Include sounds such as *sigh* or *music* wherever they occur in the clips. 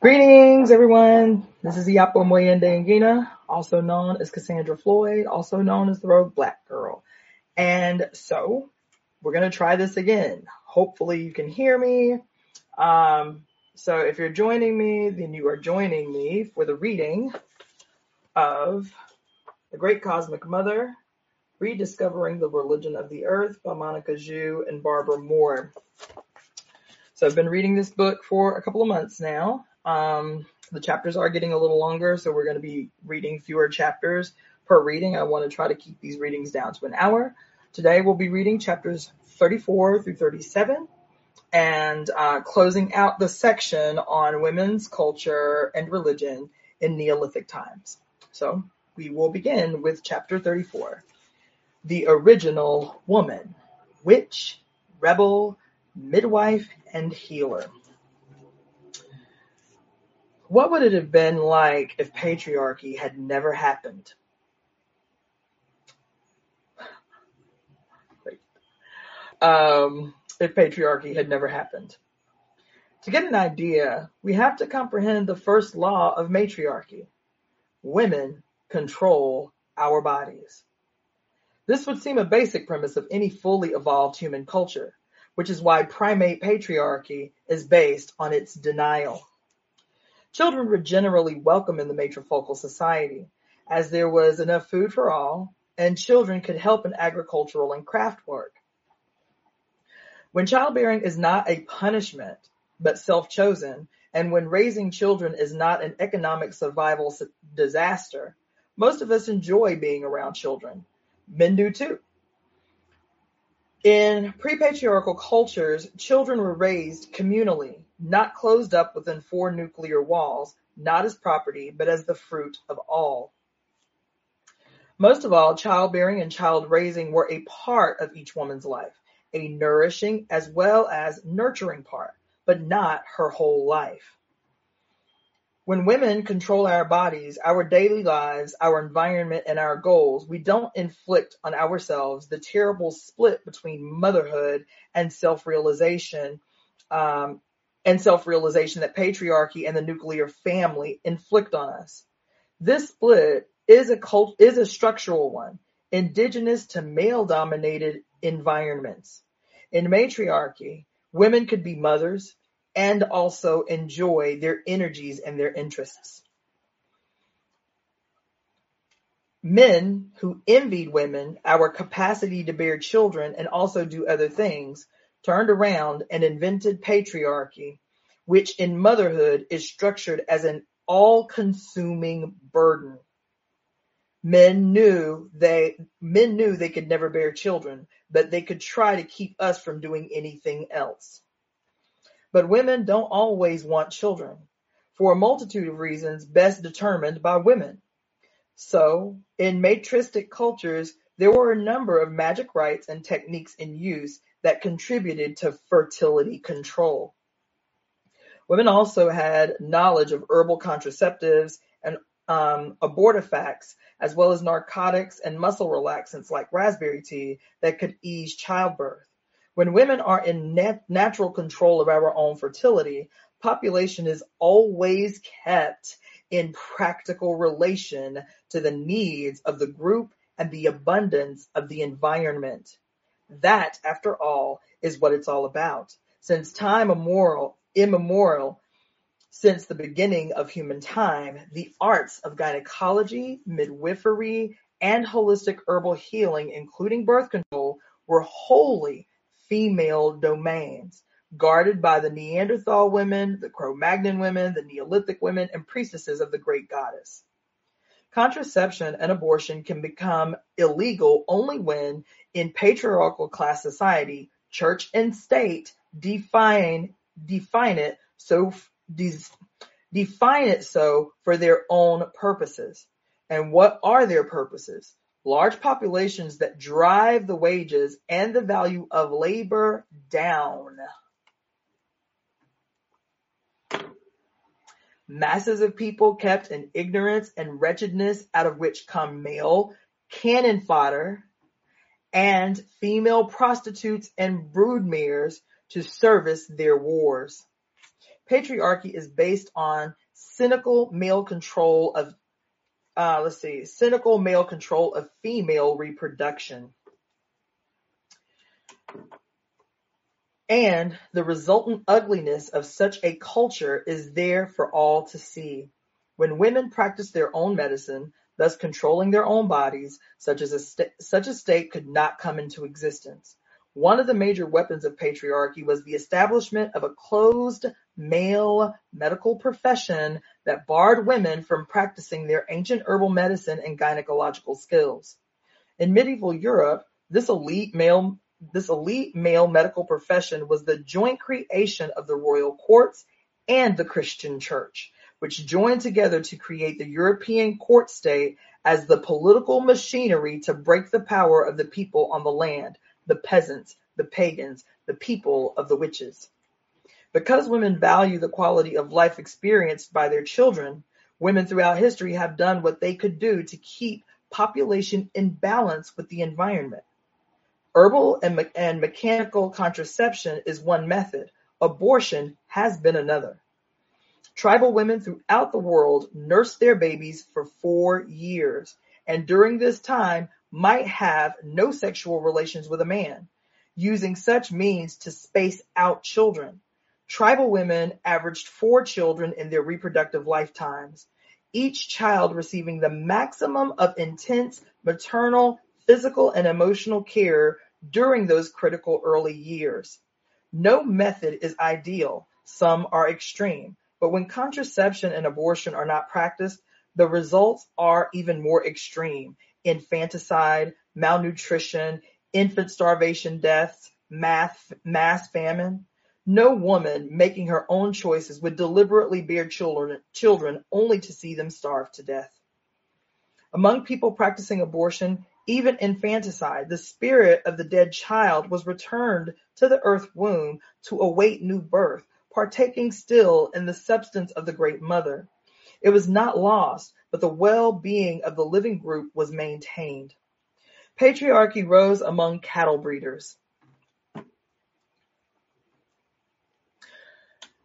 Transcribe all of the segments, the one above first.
Greetings, everyone. This is Iapo Moyende Ngina, also known as Cassandra Floyd, also known as the Rogue Black Girl. And so we're going to try this again. Hopefully you can hear me. Um, so if you're joining me, then you are joining me for the reading of The Great Cosmic Mother, Rediscovering the Religion of the Earth by Monica Sjöö and Barbara Mor. So I've been reading this book for a couple of months now. Um, the chapters are getting a little longer, so we're going to be reading fewer chapters per reading. I want to try to keep these readings down to an hour. Today we'll be reading chapters 34 through 37 and uh, closing out the section on women's culture and religion in Neolithic times. So we will begin with chapter 34 The Original Woman, Witch, Rebel, Midwife, and Healer. What would it have been like if patriarchy had never happened? um, if patriarchy had never happened. To get an idea, we have to comprehend the first law of matriarchy. Women control our bodies. This would seem a basic premise of any fully evolved human culture, which is why primate patriarchy is based on its denial. Children were generally welcome in the matrifocal society, as there was enough food for all, and children could help in agricultural and craft work. When childbearing is not a punishment, but self-chosen, and when raising children is not an economic survival disaster, most of us enjoy being around children. Men do too. In pre-patriarchal cultures, children were raised communally, not closed up within four nuclear walls, not as property, but as the fruit of all. Most of all, childbearing and child raising were a part of each woman's life a nourishing as well as nurturing part, but not her whole life. When women control our bodies, our daily lives, our environment, and our goals, we don't inflict on ourselves the terrible split between motherhood and self-realization, um, and self-realization that patriarchy and the nuclear family inflict on us. This split is a cult, is a structural one, indigenous to male-dominated environments. In matriarchy, women could be mothers and also enjoy their energies and their interests. Men who envied women, our capacity to bear children and also do other things, turned around and invented patriarchy, which in motherhood is structured as an all-consuming burden. Men knew they men knew they could never bear children, but they could try to keep us from doing anything else. But women don't always want children for a multitude of reasons best determined by women. So, in matristic cultures, there were a number of magic rites and techniques in use that contributed to fertility control. Women also had knowledge of herbal contraceptives and um, abortifacts, as well as narcotics and muscle relaxants like raspberry tea that could ease childbirth. When women are in nat- natural control of our own fertility, population is always kept in practical relation to the needs of the group and the abundance of the environment. That, after all, is what it's all about. Since time immemorial, immemorial since the beginning of human time, the arts of gynecology, midwifery, and holistic herbal healing, including birth control, were wholly female domains, guarded by the Neanderthal women, the Cro-Magnon women, the Neolithic women, and priestesses of the great goddess. Contraception and abortion can become illegal only when, in patriarchal class society, church and state define define it so define it so for their own purposes. And what are their purposes? Large populations that drive the wages and the value of labor down. Masses of people kept in ignorance and wretchedness out of which come male cannon fodder and female prostitutes and broodmares to service their wars. patriarchy is based on cynical male control of uh, let's see, cynical male control of female reproduction. And the resultant ugliness of such a culture is there for all to see. When women practice their own medicine, thus controlling their own bodies, such as a st- such a state could not come into existence. One of the major weapons of patriarchy was the establishment of a closed male medical profession that barred women from practicing their ancient herbal medicine and gynecological skills. In medieval Europe, this elite male this elite male medical profession was the joint creation of the royal courts and the Christian church, which joined together to create the European court state as the political machinery to break the power of the people on the land the peasants, the pagans, the people of the witches. Because women value the quality of life experienced by their children, women throughout history have done what they could do to keep population in balance with the environment. Herbal and, me- and mechanical contraception is one method. Abortion has been another. Tribal women throughout the world nurse their babies for four years, and during this time might have no sexual relations with a man, using such means to space out children. Tribal women averaged four children in their reproductive lifetimes, each child receiving the maximum of intense maternal, physical, and emotional care during those critical early years. No method is ideal, some are extreme, but when contraception and abortion are not practiced, the results are even more extreme infanticide, malnutrition, infant starvation deaths, mass, mass famine. No woman making her own choices would deliberately bear children, children only to see them starve to death. Among people practicing abortion, even infanticide, the spirit of the dead child was returned to the earth womb to await new birth, partaking still in the substance of the great mother. It was not lost, but the well-being of the living group was maintained. Patriarchy rose among cattle breeders.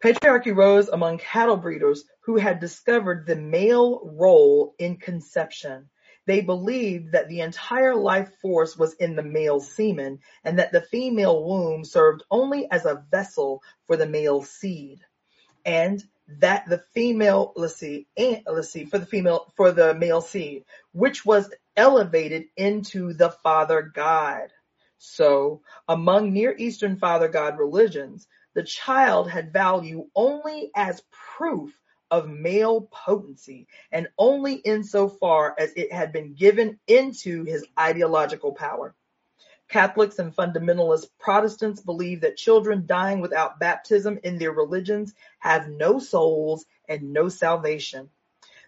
Patriarchy rose among cattle breeders who had discovered the male role in conception. They believed that the entire life force was in the male semen and that the female womb served only as a vessel for the male seed. And that the female, let's see, and let's see, for the female, for the male seed, which was elevated into the father god. So among Near Eastern father god religions, the child had value only as proof of male potency and only insofar as it had been given into his ideological power. Catholics and fundamentalist Protestants believe that children dying without baptism in their religions have no souls and no salvation.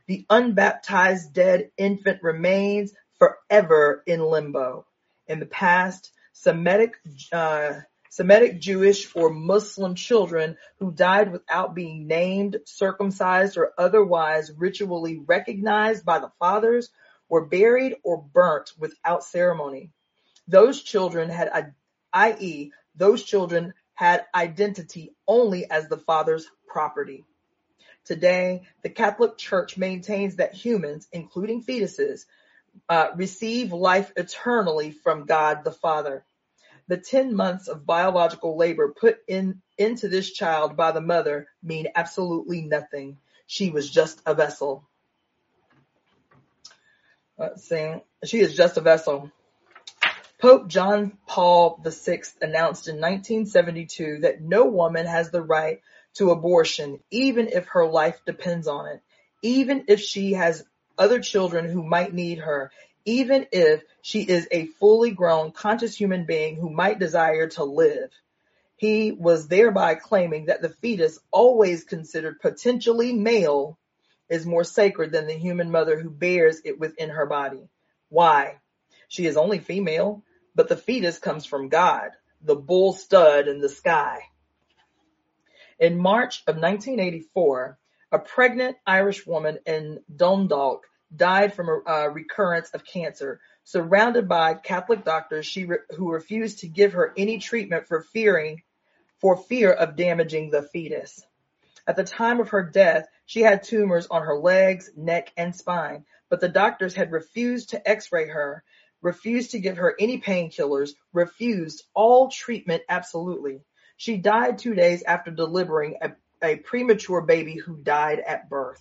The unbaptized dead infant remains forever in limbo. In the past, Semitic, uh, Semitic Jewish or Muslim children who died without being named, circumcised, or otherwise ritually recognized by the fathers were buried or burnt without ceremony. Those children had, i.e., those children had identity only as the father's property. Today, the Catholic Church maintains that humans, including fetuses, uh, receive life eternally from God the Father. The 10 months of biological labor put in into this child by the mother mean absolutely nothing. She was just a vessel. Let's see. She is just a vessel. Pope John Paul VI announced in 1972 that no woman has the right to abortion, even if her life depends on it, even if she has other children who might need her, even if she is a fully grown conscious human being who might desire to live. He was thereby claiming that the fetus, always considered potentially male, is more sacred than the human mother who bears it within her body. Why? She is only female but the fetus comes from God, the bull stud in the sky. In March of 1984, a pregnant Irish woman in Dundalk died from a uh, recurrence of cancer. Surrounded by Catholic doctors she re- who refused to give her any treatment for fearing for fear of damaging the fetus. At the time of her death, she had tumors on her legs, neck, and spine, but the doctors had refused to x-ray her, refused to give her any painkillers, refused all treatment absolutely. She died two days after delivering a, a premature baby who died at birth.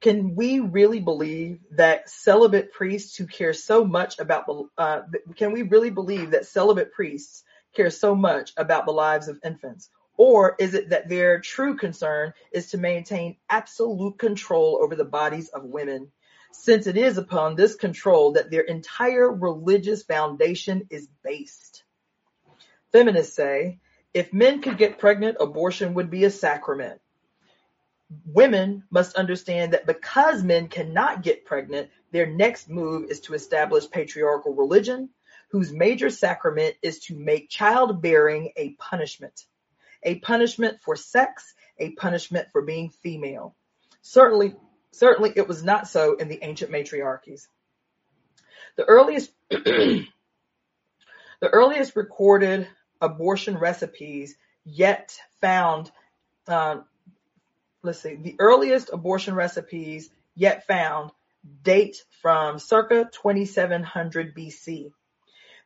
Can we really believe that celibate priests who care so much about the, uh, can we really believe that celibate priests care so much about the lives of infants? Or is it that their true concern is to maintain absolute control over the bodies of women? Since it is upon this control that their entire religious foundation is based. Feminists say, if men could get pregnant, abortion would be a sacrament. Women must understand that because men cannot get pregnant, their next move is to establish patriarchal religion, whose major sacrament is to make childbearing a punishment. A punishment for sex, a punishment for being female. Certainly, certainly it was not so in the ancient matriarchies. The earliest, *clears throat* the earliest recorded abortion recipes yet found uh, let's see, the earliest abortion recipes yet found date from circa 2700 BC.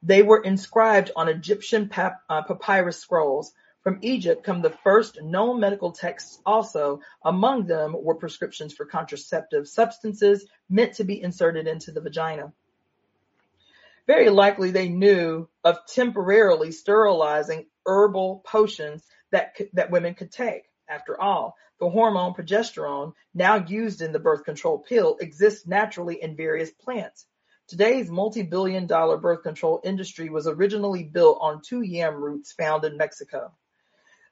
They were inscribed on Egyptian pap- uh, papyrus scrolls. From Egypt come the first known medical texts also. Among them were prescriptions for contraceptive substances meant to be inserted into the vagina. Very likely they knew of temporarily sterilizing herbal potions that, that women could take. After all, the hormone progesterone, now used in the birth control pill, exists naturally in various plants. Today's multi-billion dollar birth control industry was originally built on two yam roots found in Mexico.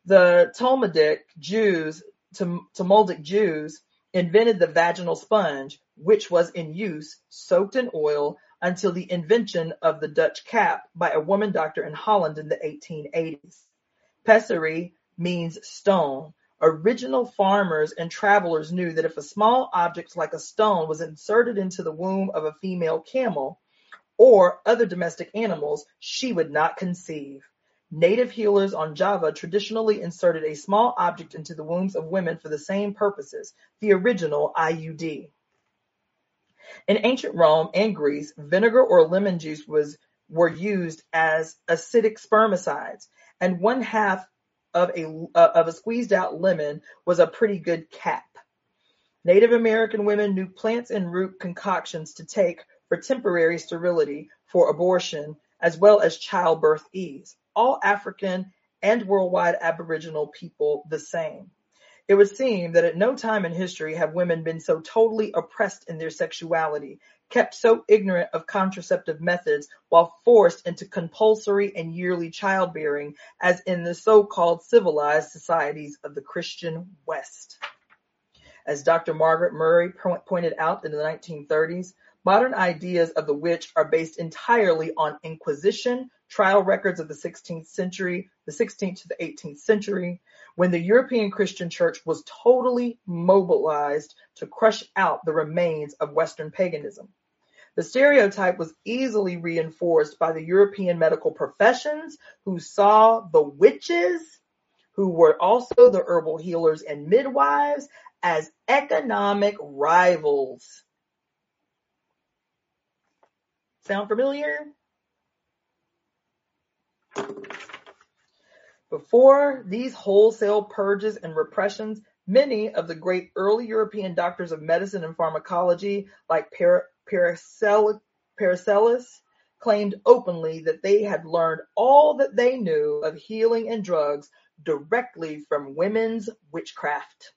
The Talmudic Jews, Talmudic Jews invented the vaginal sponge, which was in use, soaked in oil, until the invention of the Dutch cap by a woman doctor in Holland in the 1880s. Pessary means stone, Original farmers and travelers knew that if a small object like a stone was inserted into the womb of a female camel or other domestic animals, she would not conceive. Native healers on Java traditionally inserted a small object into the wombs of women for the same purposes, the original IUD. In ancient Rome and Greece, vinegar or lemon juice was were used as acidic spermicides, and one half of a uh, of a squeezed out lemon was a pretty good cap. Native American women knew plants and root concoctions to take for temporary sterility, for abortion, as well as childbirth ease. All African and worldwide Aboriginal people the same. It would seem that at no time in history have women been so totally oppressed in their sexuality kept so ignorant of contraceptive methods while forced into compulsory and yearly childbearing as in the so-called civilized societies of the Christian West. As Dr. Margaret Murray pointed out in the 1930s, modern ideas of the witch are based entirely on Inquisition, trial records of the 16th century, the 16th to the 18th century, when the European Christian church was totally mobilized to crush out the remains of Western paganism. The stereotype was easily reinforced by the European medical professions who saw the witches, who were also the herbal healers and midwives, as economic rivals. Sound familiar? Before these wholesale purges and repressions, many of the great early European doctors of medicine and pharmacology, like Paracelsus claimed openly that they had learned all that they knew of healing and drugs directly from women's witchcraft.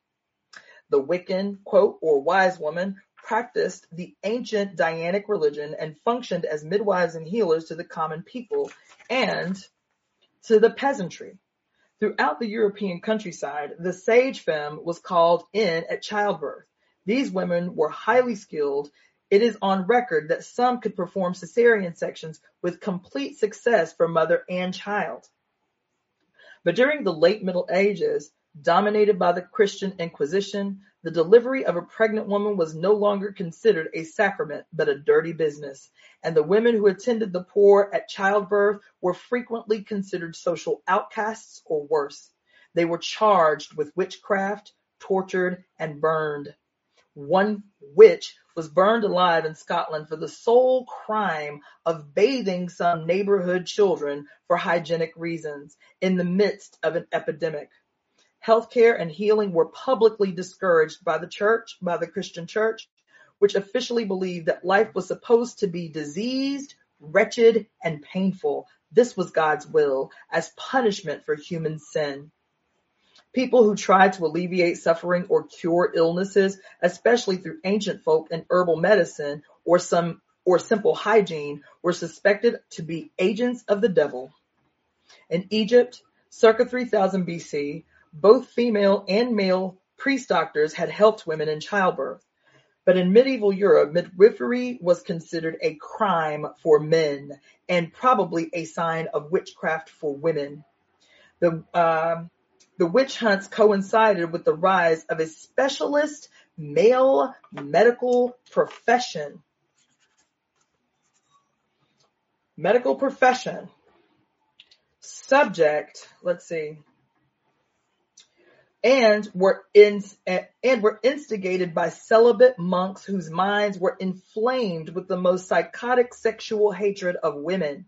The Wiccan, quote, or wise woman practiced the ancient Dianic religion and functioned as midwives and healers to the common people and to the peasantry. Throughout the European countryside, the sage femme was called in at childbirth. These women were highly skilled it is on record that some could perform cesarean sections with complete success for mother and child. But during the late Middle Ages, dominated by the Christian Inquisition, the delivery of a pregnant woman was no longer considered a sacrament, but a dirty business, and the women who attended the poor at childbirth were frequently considered social outcasts or worse. They were charged with witchcraft, tortured, and burned. One witch was burned alive in Scotland for the sole crime of bathing some neighborhood children for hygienic reasons in the midst of an epidemic. Healthcare and healing were publicly discouraged by the church, by the Christian church, which officially believed that life was supposed to be diseased, wretched, and painful. This was God's will as punishment for human sin. People who tried to alleviate suffering or cure illnesses, especially through ancient folk and herbal medicine or some or simple hygiene, were suspected to be agents of the devil. In Egypt, circa 3000 BC, both female and male priest doctors had helped women in childbirth. But in medieval Europe, midwifery was considered a crime for men and probably a sign of witchcraft for women. The, uh, the witch hunts coincided with the rise of a specialist male medical profession. Medical profession. Subject, let's see, and were in, and were instigated by celibate monks whose minds were inflamed with the most psychotic sexual hatred of women.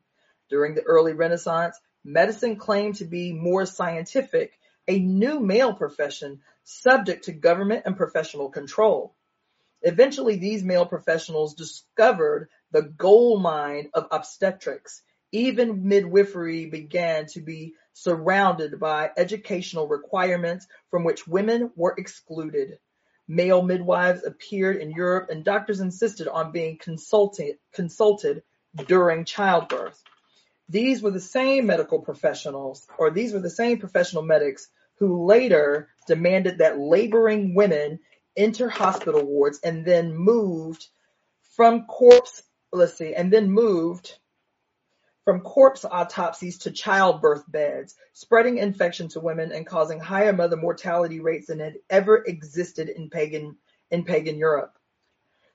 During the early Renaissance, medicine claimed to be more scientific, a new male profession subject to government and professional control. Eventually, these male professionals discovered the gold mine of obstetrics. Even midwifery began to be surrounded by educational requirements from which women were excluded. Male midwives appeared in Europe and doctors insisted on being consulted, consulted during childbirth. These were the same medical professionals, or these were the same professional medics who later demanded that laboring women enter hospital wards and then moved from corpse, let's see, and then moved from corpse autopsies to childbirth beds, spreading infection to women and causing higher mother mortality rates than had ever existed in pagan, in pagan Europe.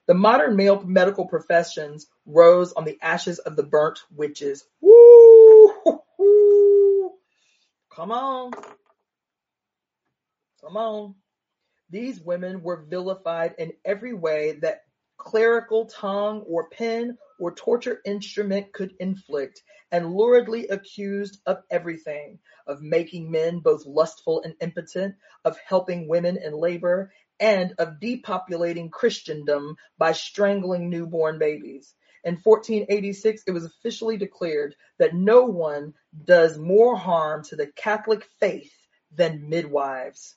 The modern male medical professions rose on the ashes of the burnt witches. Woo! Come on. Come on. These women were vilified in every way that clerical tongue or pen or torture instrument could inflict, and luridly accused of everything, of making men both lustful and impotent, of helping women in labor, and of depopulating Christendom by strangling newborn babies. In 1486, it was officially declared that no one does more harm to the Catholic faith than midwives.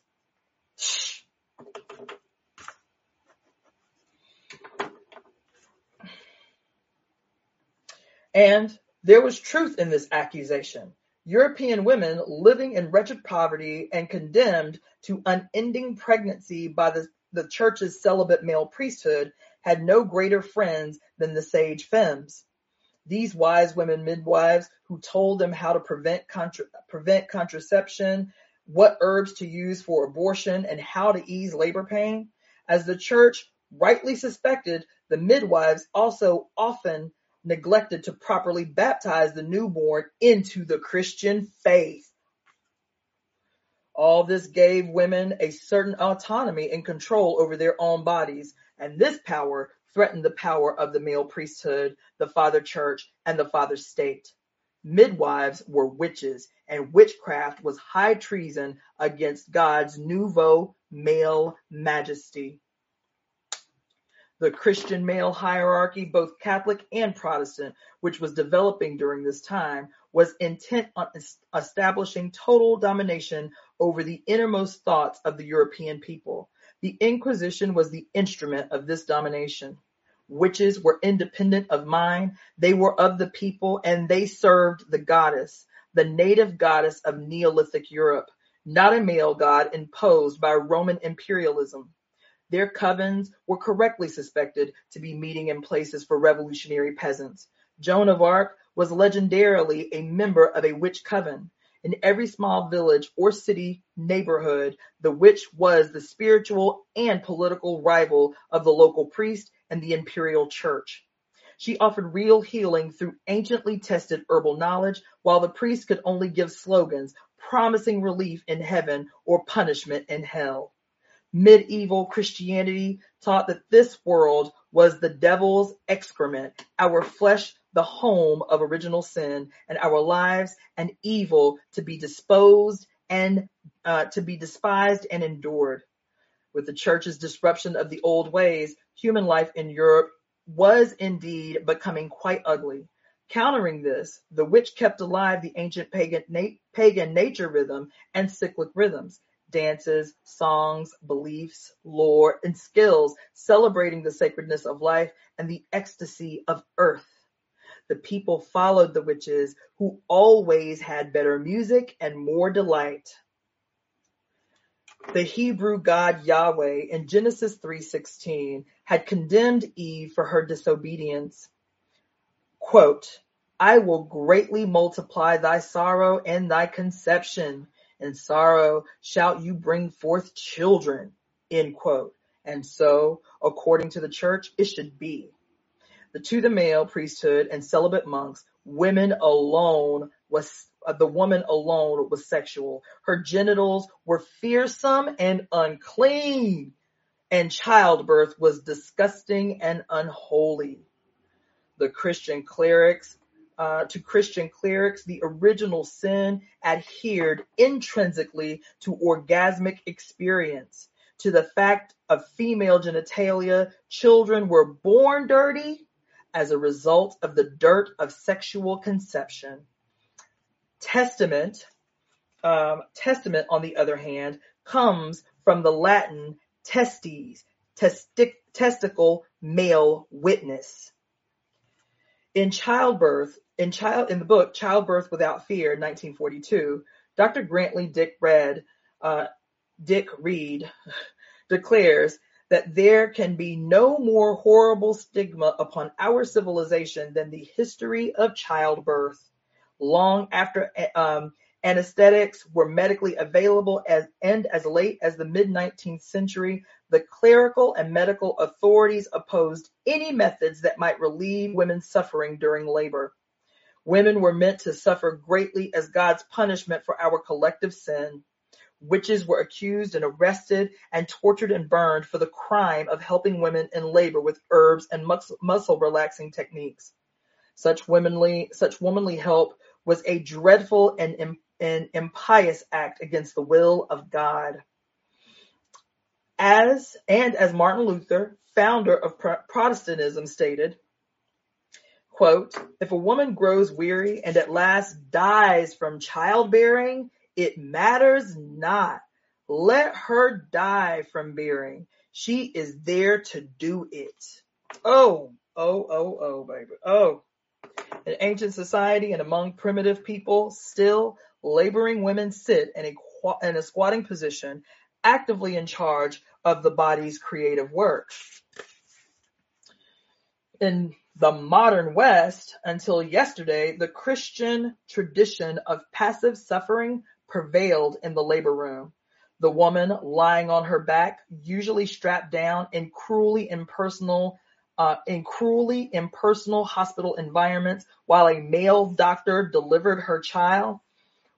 And there was truth in this accusation. European women living in wretched poverty and condemned to unending pregnancy by the, the church's celibate male priesthood had no greater friends than the sage femmes. These wise women midwives who told them how to prevent, contra- prevent contraception, what herbs to use for abortion, and how to ease labor pain. As the church rightly suspected, the midwives also often neglected to properly baptize the newborn into the Christian faith. All this gave women a certain autonomy and control over their own bodies, and this power threatened the power of the male priesthood, the father church, and the father state. Midwives were witches, and witchcraft was high treason against God's nouveau male majesty. The Christian male hierarchy, both Catholic and Protestant, which was developing during this time, was intent on establishing total domination over the innermost thoughts of the European people. The Inquisition was the instrument of this domination. Witches were independent of mind, they were of the people, and they served the goddess, the native goddess of Neolithic Europe, not a male god imposed by Roman imperialism. Their covens were correctly suspected to be meeting in places for revolutionary peasants. Joan of Arc was legendarily a member of a witch coven. In every small village or city neighborhood, the witch was the spiritual and political rival of the local priest and the imperial church. She offered real healing through anciently tested herbal knowledge, while the priest could only give slogans, promising relief in heaven or punishment in hell. Medieval Christianity taught that this world was the devil's excrement, our flesh the home of original sin, and our lives an evil to be disposed and uh, to be despised and endured. With the church's disruption of the old ways, human life in Europe was indeed becoming quite ugly. Countering this, the witch kept alive the ancient pagan, na- pagan nature rhythm and cyclic rhythms, dances, songs, beliefs, lore, and skills celebrating the sacredness of life and the ecstasy of earth. The people followed the witches who always had better music and more delight. The Hebrew God Yahweh in Genesis 3:16 had condemned Eve for her disobedience. Quote, I will greatly multiply thy sorrow and thy conception. In sorrow shalt you bring forth children. End quote. And so, according to the church, it should be. The to the male priesthood and celibate monks, women alone was uh, the woman alone was sexual. Her genitals were fearsome and unclean, and childbirth was disgusting and unholy. The Christian clerics, uh, to Christian clerics, the original sin adhered intrinsically to orgasmic experience, to the fact of female genitalia. Children were born dirty as a result of the dirt of sexual conception. Testament, um, testament, on the other hand, comes from the Latin testes, testic, testicle, male witness. In childbirth, in child, in the book Childbirth Without Fear, 1942, Dr. Grantly Dick-Read, uh, Dick Reed *laughs* declares that there can be no more horrible stigma upon our civilization than the history of childbirth long after um, anesthetics were medically available as, and as late as the mid 19th century, the clerical and medical authorities opposed any methods that might relieve women's suffering during labor. Women were meant to suffer greatly as God's punishment for our collective sin. Witches were accused and arrested and tortured and burned for the crime of helping women in labor with herbs and muscle relaxing techniques. Such womanly, such womanly help was a dreadful and, and impious act against the will of God. As and as Martin Luther, founder of Protestantism, stated, quote, if a woman grows weary and at last dies from childbearing, it matters not. Let her die from bearing. She is there to do it. Oh, oh, oh, oh, baby. Oh, in ancient society and among primitive people, still, laboring women sit in a, in a squatting position, actively in charge of the body's creative work. In the modern West, until yesterday, the Christian tradition of passive suffering prevailed in the labor room. The woman lying on her back, usually strapped down in cruelly impersonal uh, in cruelly impersonal hospital environments while a male doctor delivered her child.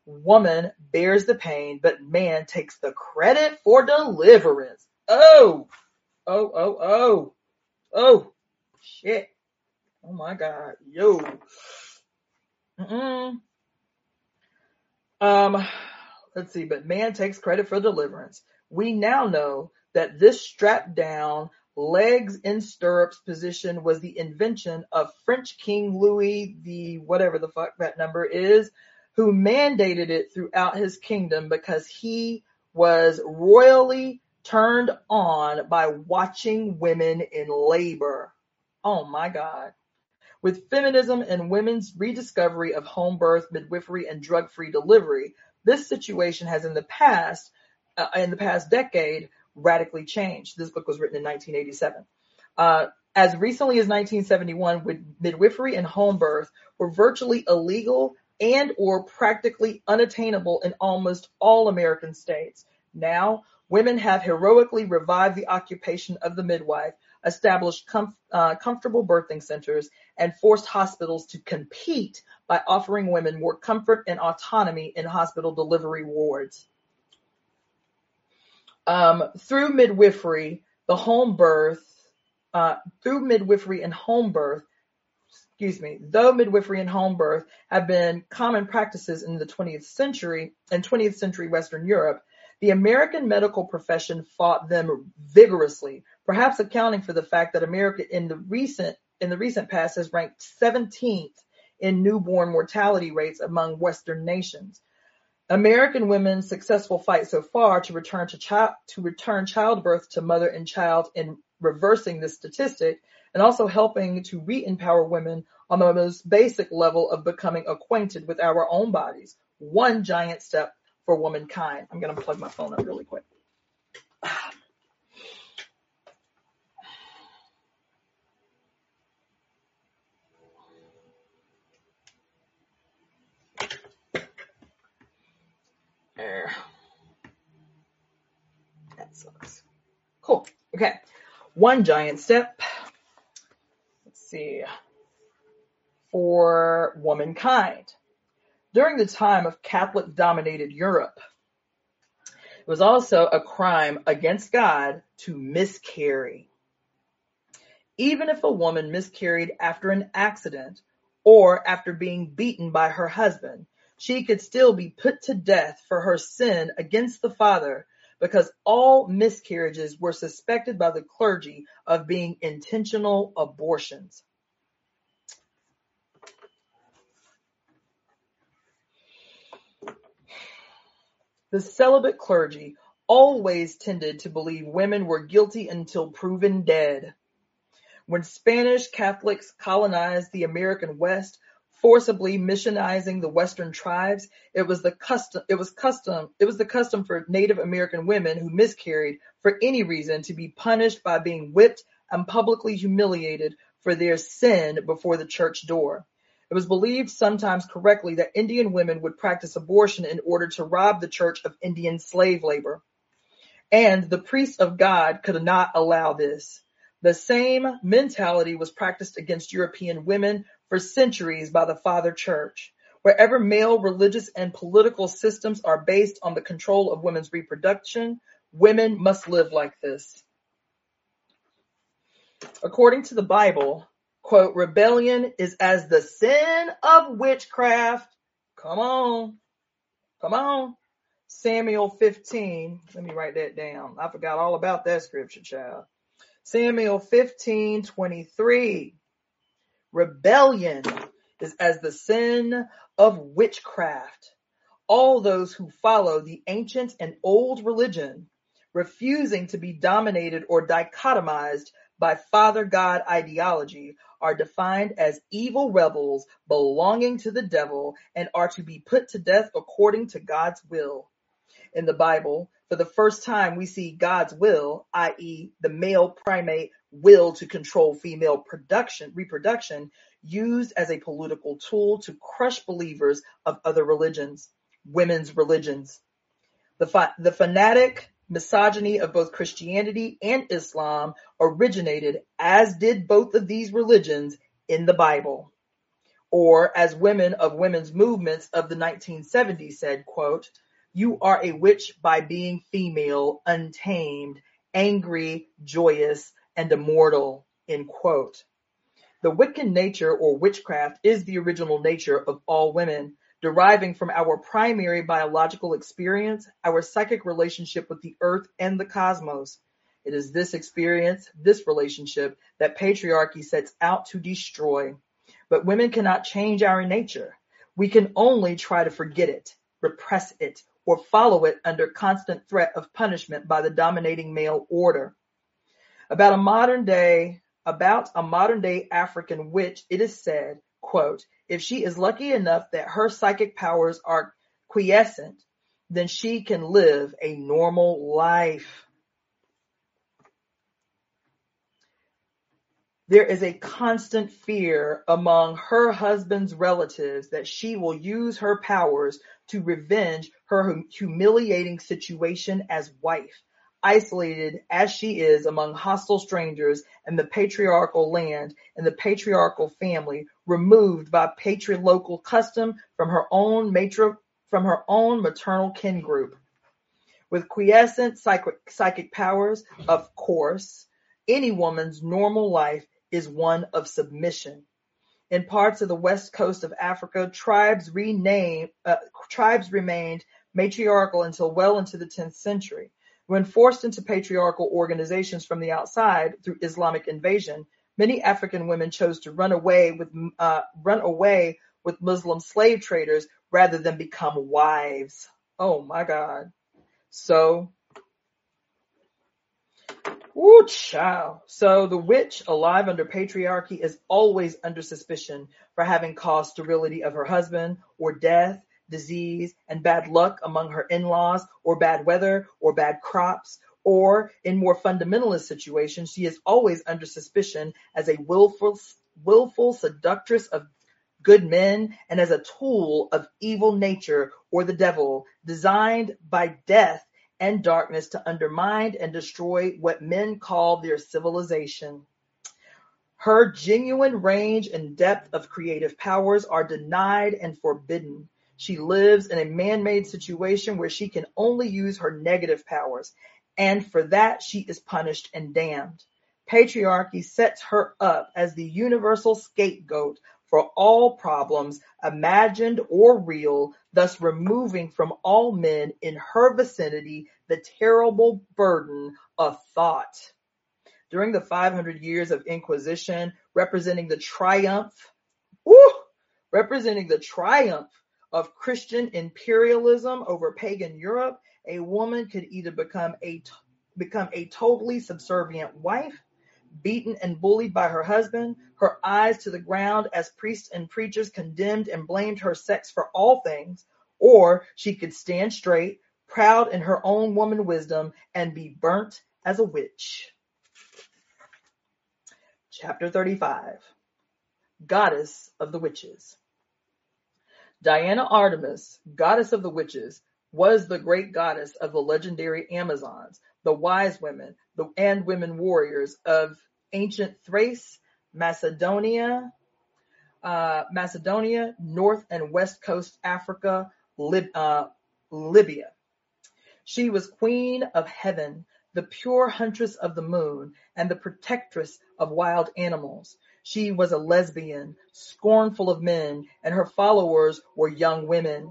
Woman bears the pain, but man takes the credit for deliverance. Oh, oh, oh, oh, oh, shit. Oh my God. Yo. Mm-mm. Um, let's see, but man takes credit for deliverance. We now know that this strapped down, legs in stirrups position was the invention of French King Louis the whatever the fuck that number is, who mandated it throughout his kingdom because he was royally turned on by watching women in labor. Oh my God. With feminism and women's rediscovery of home birth, midwifery, and drug-free delivery, this situation has in the past, uh, in the past decade, radically changed. This book was written in 1987. Uh, as recently as 1971, midwifery and home birth were virtually illegal and or practically unattainable in almost all American states. Now, women have heroically revived the occupation of the midwife, established uh, comfortable birthing centers, and forced hospitals to compete by offering women more comfort and autonomy in hospital delivery wards. Um, through midwifery, the home birth, uh, through midwifery and home birth, excuse me, though midwifery and home birth have been common practices in the 20th century and 20th century Western Europe, the American medical profession fought them vigorously, perhaps accounting for the fact that America in the recent in the recent past has ranked 17th in newborn mortality rates among Western nations. American women's successful fight so far to return to child to return childbirth to mother and child in reversing this statistic and also helping to re-empower women on the most basic level of becoming acquainted with our own bodies. One giant step for womankind. I'm going to plug my phone up really quick. There. That sucks. Cool. Okay. One giant step. Let's see. For womankind. During the time of Catholic dominated Europe, it was also a crime against God to miscarry. Even if a woman miscarried after an accident or after being beaten by her husband, she could still be put to death for her sin against the Father because all miscarriages were suspected by the clergy of being intentional abortions. The celibate clergy always tended to believe women were guilty until proven dead. When Spanish Catholics colonized the American West, forcibly missionizing the Western tribes, it was the custom it was custom it was the custom for Native American women who miscarried for any reason to be punished by being whipped and publicly humiliated for their sin before the church door. It was believed sometimes correctly that Indian women would practice abortion in order to rob the church of Indian slave labor. And the priests of God could not allow this. The same mentality was practiced against European women for centuries by the Father Church. Wherever male religious and political systems are based on the control of women's reproduction, women must live like this. According to the Bible, quote, rebellion is as the sin of witchcraft. Come on. Come on. Samuel 15. Let me write that down. I forgot all about that scripture, child. Samuel 15, 23. Rebellion is as the sin of witchcraft. All those who follow the ancient and old religion, refusing to be dominated or dichotomized by Father God ideology, are defined as evil rebels belonging to the devil and are to be put to death according to God's will. In the Bible, for the first time, we see God's will, i.e., the male primate will to control female production, reproduction, used as a political tool to crush believers of other religions, women's religions. The, fa- the fanatic misogyny of both Christianity and Islam originated, as did both of these religions, in the Bible. Or as women of women's movements of the 1970s said, quote, you are a witch by being female, untamed, angry, joyous, and immortal. End quote. The Wiccan nature or witchcraft is the original nature of all women, deriving from our primary biological experience, our psychic relationship with the earth and the cosmos. It is this experience, this relationship, that patriarchy sets out to destroy. But women cannot change our nature. We can only try to forget it, repress it, or follow it under constant threat of punishment by the dominating male order. About a modern day, about a modern day African witch, it is said, quote, if she is lucky enough that her psychic powers are quiescent, then she can live a normal life. There is a constant fear among her husband's relatives that she will use her powers to revenge her humiliating situation as wife, isolated as she is among hostile strangers and the patriarchal land and the patriarchal family, removed by patrilocal custom from her own matri- from her own maternal kin group. With quiescent psychic, psychic powers, of course, any woman's normal life is one of submission. In parts of the west coast of Africa, tribes rename, uh, tribes remained matriarchal until well into the 10th century. When forced into patriarchal organizations from the outside through Islamic invasion, many African women chose to run away with uh, run away with Muslim slave traders rather than become wives. Oh my God! So, woo child. So the witch alive under patriarchy is always under suspicion for having caused sterility of her husband or death disease, and bad luck among her in-laws, or bad weather, or bad crops, or in more fundamentalist situations, she is always under suspicion as a willful, willful seductress of good men and as a tool of evil nature or the devil, designed by death and darkness to undermine and destroy what men call their civilization. Her genuine range and depth of creative powers are denied and forbidden. She lives in a man-made situation where she can only use her negative powers, and for that she is punished and damned. Patriarchy sets her up as the universal scapegoat for all problems, imagined or real, thus removing from all men in her vicinity the terrible burden of thought. During the 500 years of Inquisition, representing the triumph, woo, representing the triumph of Christian imperialism over pagan Europe, a woman could either become a become a totally subservient wife, beaten and bullied by her husband, her eyes to the ground as priests and preachers condemned and blamed her sex for all things, or she could stand straight, proud in her own woman wisdom, and be burnt as a witch. Chapter 35 Goddess of the Witches Diana Artemis, goddess of the witches, was the great goddess of the legendary Amazons, the wise women, the, and women warriors of ancient Thrace, Macedonia, uh, Macedonia, North and West Coast Africa, Lib, uh, Libya. She was queen of heaven, the pure huntress of the moon, and the protectress of wild animals. She was a lesbian, scornful of men, and her followers were young women.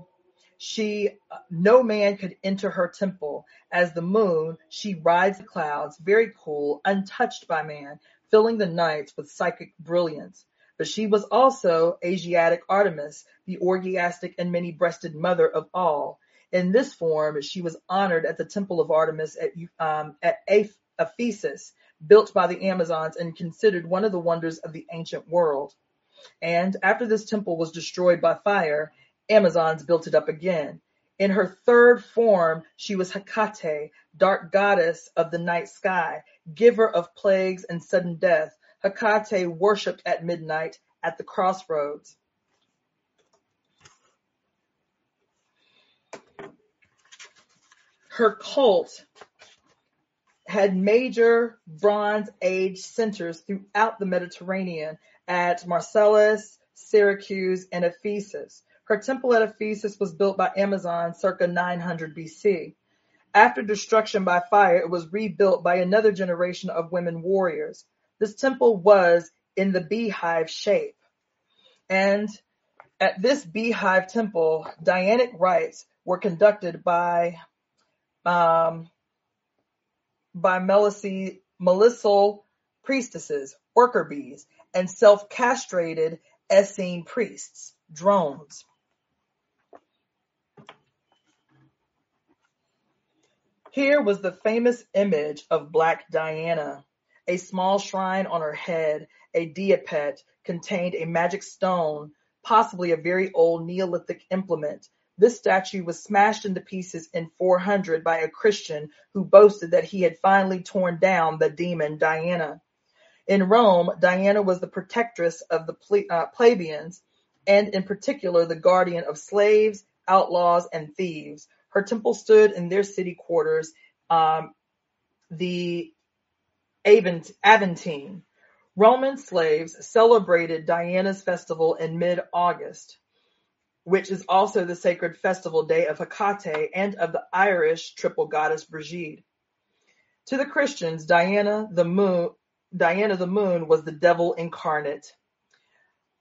She, no man could enter her temple. As the moon, she rides the clouds, very cool, untouched by man, filling the nights with psychic brilliance. But she was also Asiatic Artemis, the orgiastic and many-breasted mother of all. In this form, she was honored at the temple of Artemis at, um, at Ephesus, built by the Amazons and considered one of the wonders of the ancient world. And after this temple was destroyed by fire, Amazons built it up again. In her third form, she was Hecate, dark goddess of the night sky, giver of plagues and sudden death. Hecate worshipped at midnight at the crossroads. Her cult had major Bronze Age centers throughout the Mediterranean at Marseilles, Syracuse, and Ephesus. Her temple at Ephesus was built by Amazon circa 900 BC. After destruction by fire, it was rebuilt by another generation of women warriors. This temple was in the beehive shape. And at this beehive temple, Dianic rites were conducted by um, by Melissal priestesses, worker bees, and self-castrated Essene priests, drones. Here was the famous image of Black Diana. A small shrine on her head, a diapet, contained a magic stone, possibly a very old Neolithic implement, this statue was smashed into pieces in 400 by a Christian who boasted that he had finally torn down the demon Diana. In Rome, Diana was the protectress of the ple- uh, plebeians, and in particular the guardian of slaves, outlaws, and thieves. Her temple stood in their city quarters um, the Aventine. Roman slaves celebrated Diana's festival in mid-August, which is also the sacred festival day of Hecate and of the Irish triple goddess Brigid. To the Christians, Diana the moon, Diana the moon was the devil incarnate.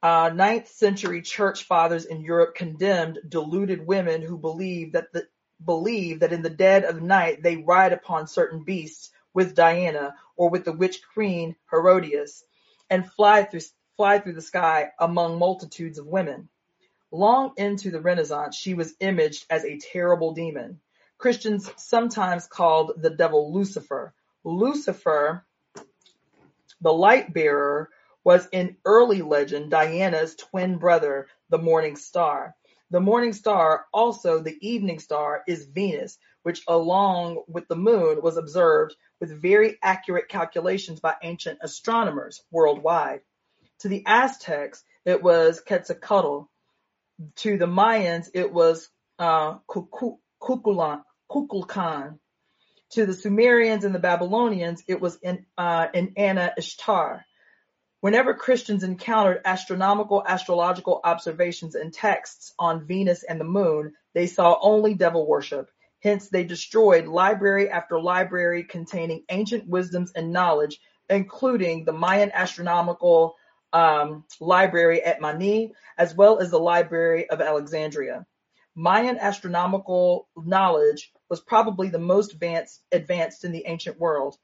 Uh, ninth century church fathers in Europe condemned deluded women who believed that the believe that in the dead of night they ride upon certain beasts with Diana or with the witch queen Herodias and fly through fly through the sky among multitudes of women. Long into the Renaissance, she was imaged as a terrible demon. Christians sometimes called the devil Lucifer. Lucifer, the light bearer, was in early legend Diana's twin brother, the morning star. The morning star, also the evening star, is Venus, which along with the moon was observed with very accurate calculations by ancient astronomers worldwide. To the Aztecs, it was Quetzalcoatl. To the Mayans, it was uh, Kukulkan. To the Sumerians and the Babylonians, it was in, uh, Inanna Ishtar. Whenever Christians encountered astronomical astrological observations and texts on Venus and the moon, they saw only devil worship. Hence they destroyed library after library containing ancient wisdoms and knowledge, including the Mayan astronomical um, library at Mani, as well as the Library of Alexandria. Mayan astronomical knowledge was probably the most advanced, advanced in the ancient world.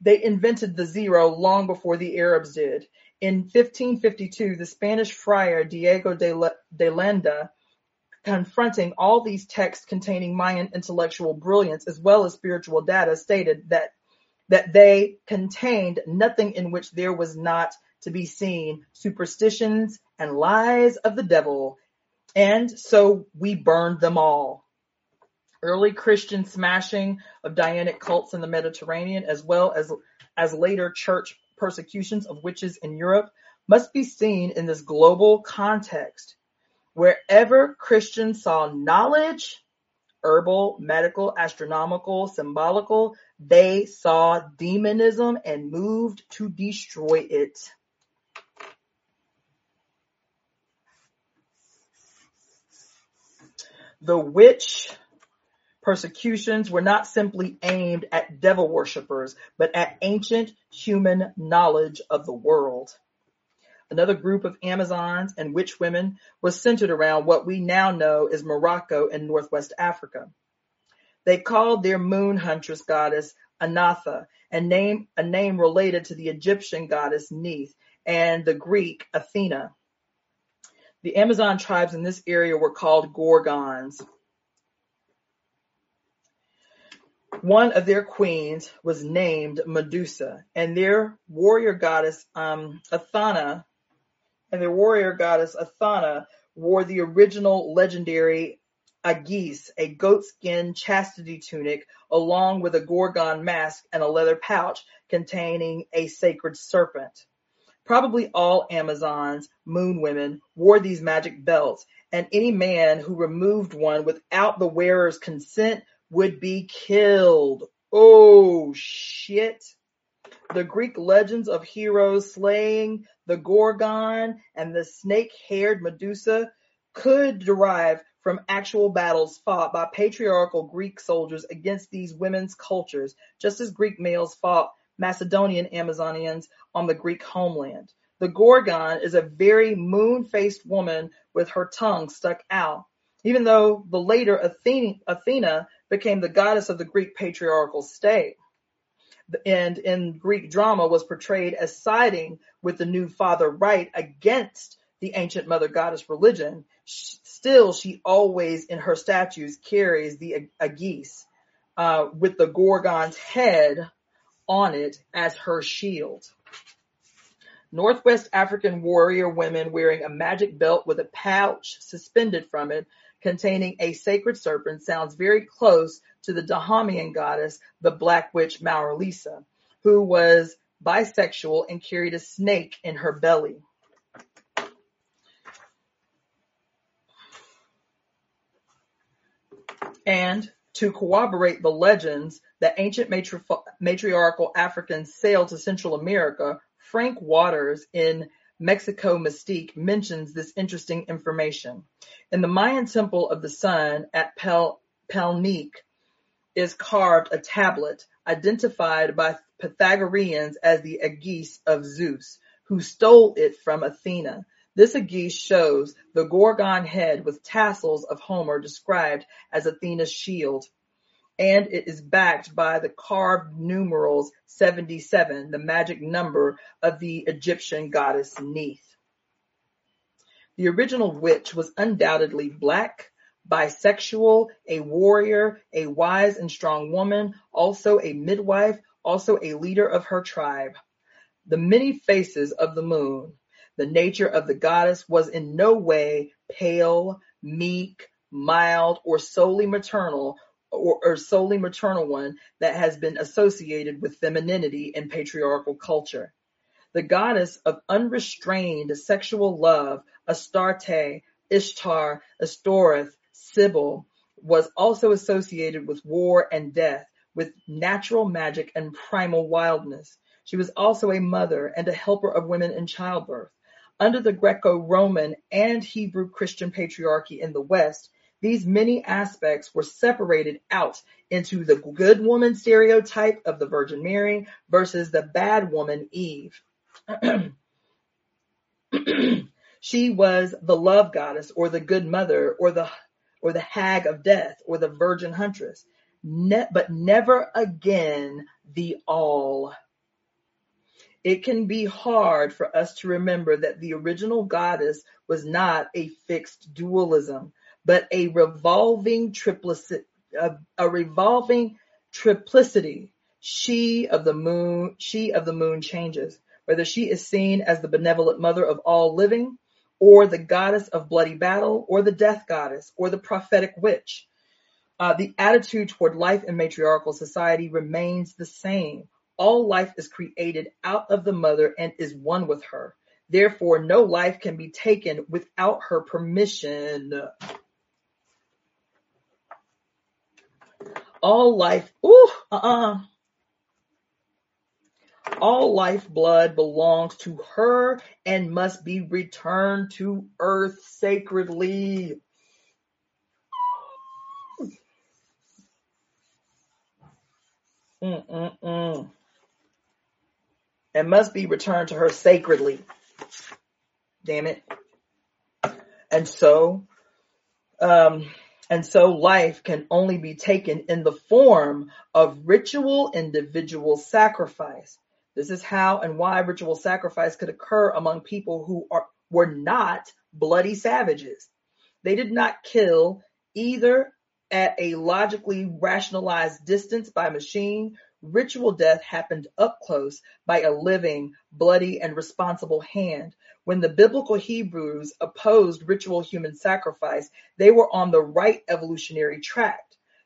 They invented the zero long before the Arabs did. In 1552, the Spanish friar Diego de, La, de Landa, confronting all these texts containing Mayan intellectual brilliance as well as spiritual data, stated that that they contained nothing in which there was not to be seen superstitions and lies of the devil, and so we burned them all. Early Christian smashing of Dianic cults in the Mediterranean, as well as, as later church persecutions of witches in Europe, must be seen in this global context. Wherever Christians saw knowledge, herbal, medical, astronomical, symbolical, they saw demonism and moved to destroy it. The witch persecutions were not simply aimed at devil worshippers, but at ancient human knowledge of the world. Another group of Amazons and witch women was centered around what we now know as Morocco and Northwest Africa. They called their moon huntress goddess Anatha, a name, a name related to the Egyptian goddess Neith and the Greek Athena. The Amazon tribes in this area were called Gorgons. One of their queens was named Medusa, and their warrior goddess um, Athana, and their warrior goddess Athana wore the original legendary Aegis, a goatskin chastity tunic, along with a gorgon mask and a leather pouch containing a sacred serpent. Probably all Amazons, moon women, wore these magic belts, and any man who removed one without the wearer's consent would be killed. Oh shit. The Greek legends of heroes slaying the Gorgon and the snake-haired Medusa could derive from actual battles fought by patriarchal Greek soldiers against these women's cultures, just as Greek males fought Macedonian Amazonians on the Greek homeland. The Gorgon is a very moon-faced woman with her tongue stuck out. Even though the later Athena became the goddess of the Greek patriarchal state. And in Greek drama was portrayed as siding with the new father right against the ancient mother goddess religion. Still, she always in her statues carries the Aegis uh, with the Gorgon's head on it as her shield. Northwest African warrior women wearing a magic belt with a pouch suspended from it containing a sacred serpent sounds very close to the Dahomey goddess, the black witch Mawu-Lisa, who was bisexual and carried a snake in her belly. And To corroborate the legends that ancient matri- matriarchal Africans sailed to Central America, Frank Waters in Mexico Mystique mentions this interesting information. In the Mayan temple of the sun at Palenque is carved a tablet identified by Pythagoreans as the Aegis of Zeus, who stole it from Athena. This Aegis shows the Gorgon head with tassels of Homer described as Athena's shield, and it is backed by the carved numerals 77, the magic number of the Egyptian goddess Neith. The original witch was undoubtedly black, bisexual, a warrior, a wise and strong woman, also a midwife, also a leader of her tribe. The many faces of the moon, the nature of the goddess was in no way pale, meek, mild, or solely maternal, or, or solely maternal one that has been associated with femininity in patriarchal culture. The goddess of unrestrained sexual love, Astarte, Ishtar, Astoreth, Cybele, was also associated with war and death, with natural magic and primal wildness. She was also a mother and a helper of women in childbirth. Under the Greco-Roman and Hebrew Christian patriarchy in the West, these many aspects were separated out into the good woman stereotype of the Virgin Mary versus the bad woman Eve. *clears throat* she was the love goddess or the good mother or the or the hag of death or the virgin huntress, ne- but never again the all. It can be hard for us to remember that the original goddess was not a fixed dualism, but a revolving triplicity, a, a revolving triplicity. She of the moon, she of the moon changes, whether she is seen as the benevolent mother of all living, or the goddess of bloody battle, or the death goddess, or the prophetic witch. Uh, the attitude toward life in matriarchal society remains the same. All life is created out of the mother and is one with her. Therefore, no life can be taken without her permission. All life, ooh, uh-uh. All life blood belongs to her and must be returned to earth sacredly. Mm-mm-mm and must be returned to her sacredly. Damn it. And so, um, and so life can only be taken in the form of ritual individual sacrifice. This is how and why ritual sacrifice could occur among people who are, were not bloody savages. They did not kill either at a logically rationalized distance by machine Ritual death happened up close by a living, bloody, and responsible hand. When the biblical Hebrews opposed ritual human sacrifice, they were on the right evolutionary track.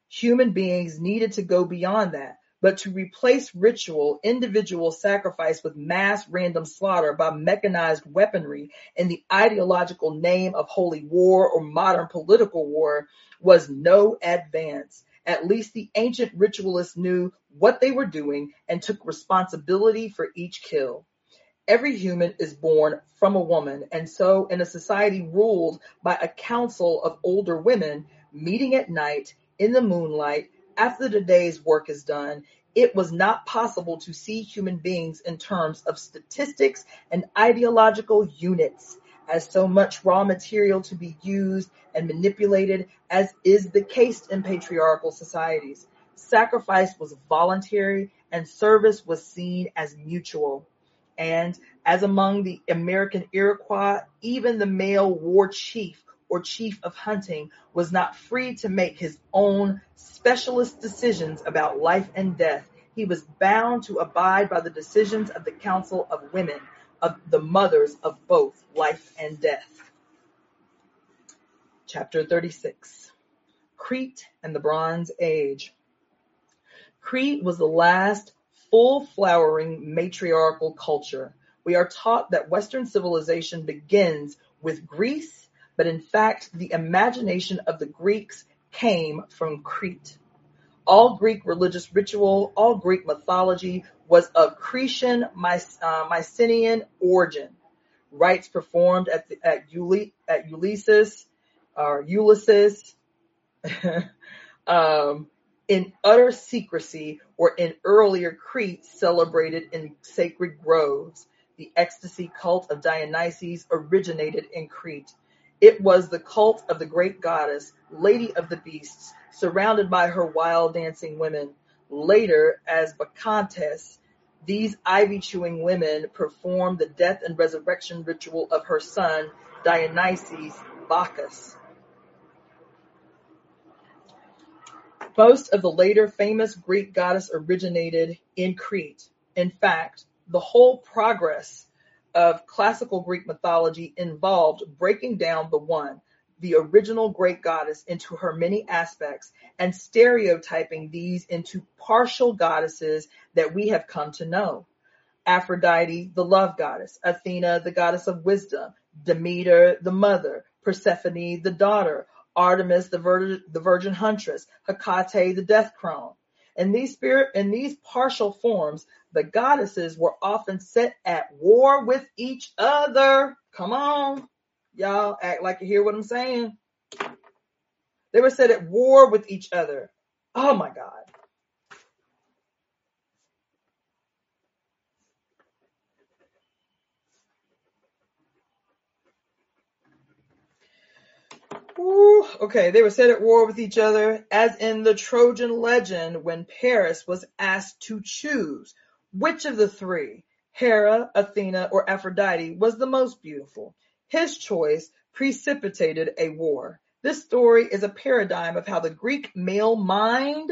Human beings needed to go beyond that. But to replace ritual, individual sacrifice with mass random slaughter by mechanized weaponry in the ideological name of holy war or modern political war was no advance. At least the ancient ritualists knew what they were doing and took responsibility for each kill. Every human is born from a woman, and so in a society ruled by a council of older women meeting at night in the moonlight after the day's work is done, it was not possible to see human beings in terms of statistics and ideological units as so much raw material to be used and manipulated as is the case in patriarchal societies. Sacrifice was voluntary and service was seen as mutual. And as among the American Iroquois, even the male war chief or chief of hunting was not free to make his own specialist decisions about life and death. He was bound to abide by the decisions of the Council of Women, of the mothers of both life and death. Chapter 36 Crete and the Bronze Age. Crete was the last full flowering matriarchal culture. We are taught that Western civilization begins with Greece, but in fact, the imagination of the Greeks came from Crete. All Greek religious ritual, all Greek mythology was of Cretan uh, Mycenaean origin. Rites performed at, the, at, at Ulysses, or Ulysses, *laughs* um, in utter secrecy or in earlier Crete celebrated in sacred groves. The ecstasy cult of Dionysus originated in Crete. It was the cult of the great goddess, Lady of the Beasts, surrounded by her wild dancing women. Later, as Bacchantes, these ivy-chewing women performed the death and resurrection ritual of her son, Dionysus Bacchus. Most of the later famous Greek goddess originated in Crete. In fact, the whole progress of classical Greek mythology involved breaking down the one, the original great goddess, into her many aspects and stereotyping these into partial goddesses that we have come to know. Aphrodite, the love goddess, Athena, the goddess of wisdom, Demeter, the mother, Persephone, the daughter, Artemis, the, vir- the virgin huntress, Hecate, the death crone. In these spirit, in these partial forms, the goddesses were often set at war with each other. Come on, y'all act like you hear what I'm saying. They were set at war with each other. Oh my God. Ooh, okay, they were set at war with each other, as in the Trojan legend when Paris was asked to choose which of the three, Hera, Athena, or Aphrodite, was the most beautiful. His choice precipitated a war. This story is a paradigm of how the Greek male mind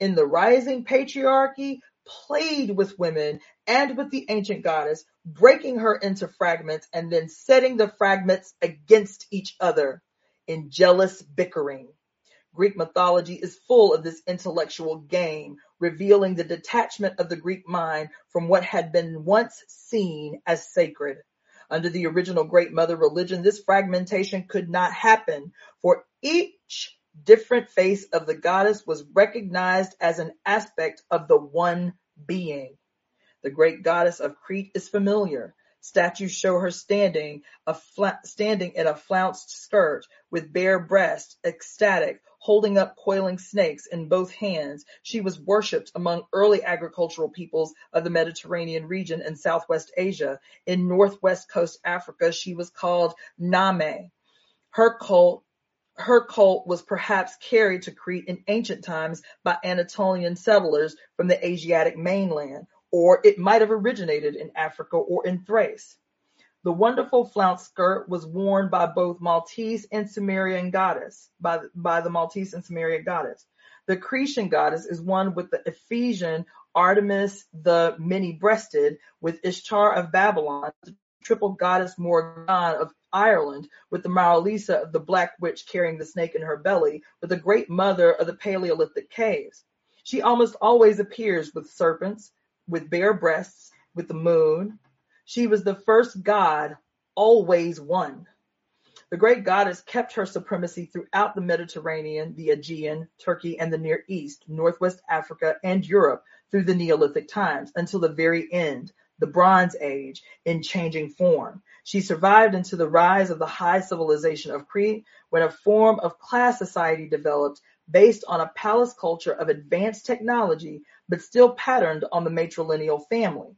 in the rising patriarchy played with women and with the ancient goddess, breaking her into fragments and then setting the fragments against each other in jealous bickering. Greek mythology is full of this intellectual game, revealing the detachment of the Greek mind from what had been once seen as sacred. Under the original Great Mother religion, this fragmentation could not happen, for each different face of the goddess was recognized as an aspect of the one being. The great goddess of Crete is familiar. Statues show her standing, standing in a flounced skirt, with bare breast, ecstatic, holding up coiling snakes in both hands. She was worshipped among early agricultural peoples of the Mediterranean region in Southwest Asia. In Northwest Coast Africa, she was called Name. Her cult her cult was perhaps carried to Crete in ancient times by Anatolian settlers from the Asiatic mainland, or it might have originated in Africa or in Thrace. The wonderful flounced skirt was worn by both Maltese and Sumerian goddess, by, by the Maltese and Sumerian goddess. The Cretan goddess is one with the Ephesian Artemis the many-breasted, with Ishtar of Babylon, the triple goddess Morgan of Ireland, with the Mawu-Lisa of the Black Witch carrying the snake in her belly, with the Great Mother of the Paleolithic caves. She almost always appears with serpents, with bare breasts, with the moon. She was the first god, always one. The great goddess kept her supremacy throughout the Mediterranean, the Aegean, Turkey, and the Near East, Northwest Africa, and Europe through the Neolithic times until the very end, the Bronze Age, in changing form. She survived into the rise of the high civilization of Crete when a form of class society developed based on a palace culture of advanced technology but still patterned on the matrilineal family.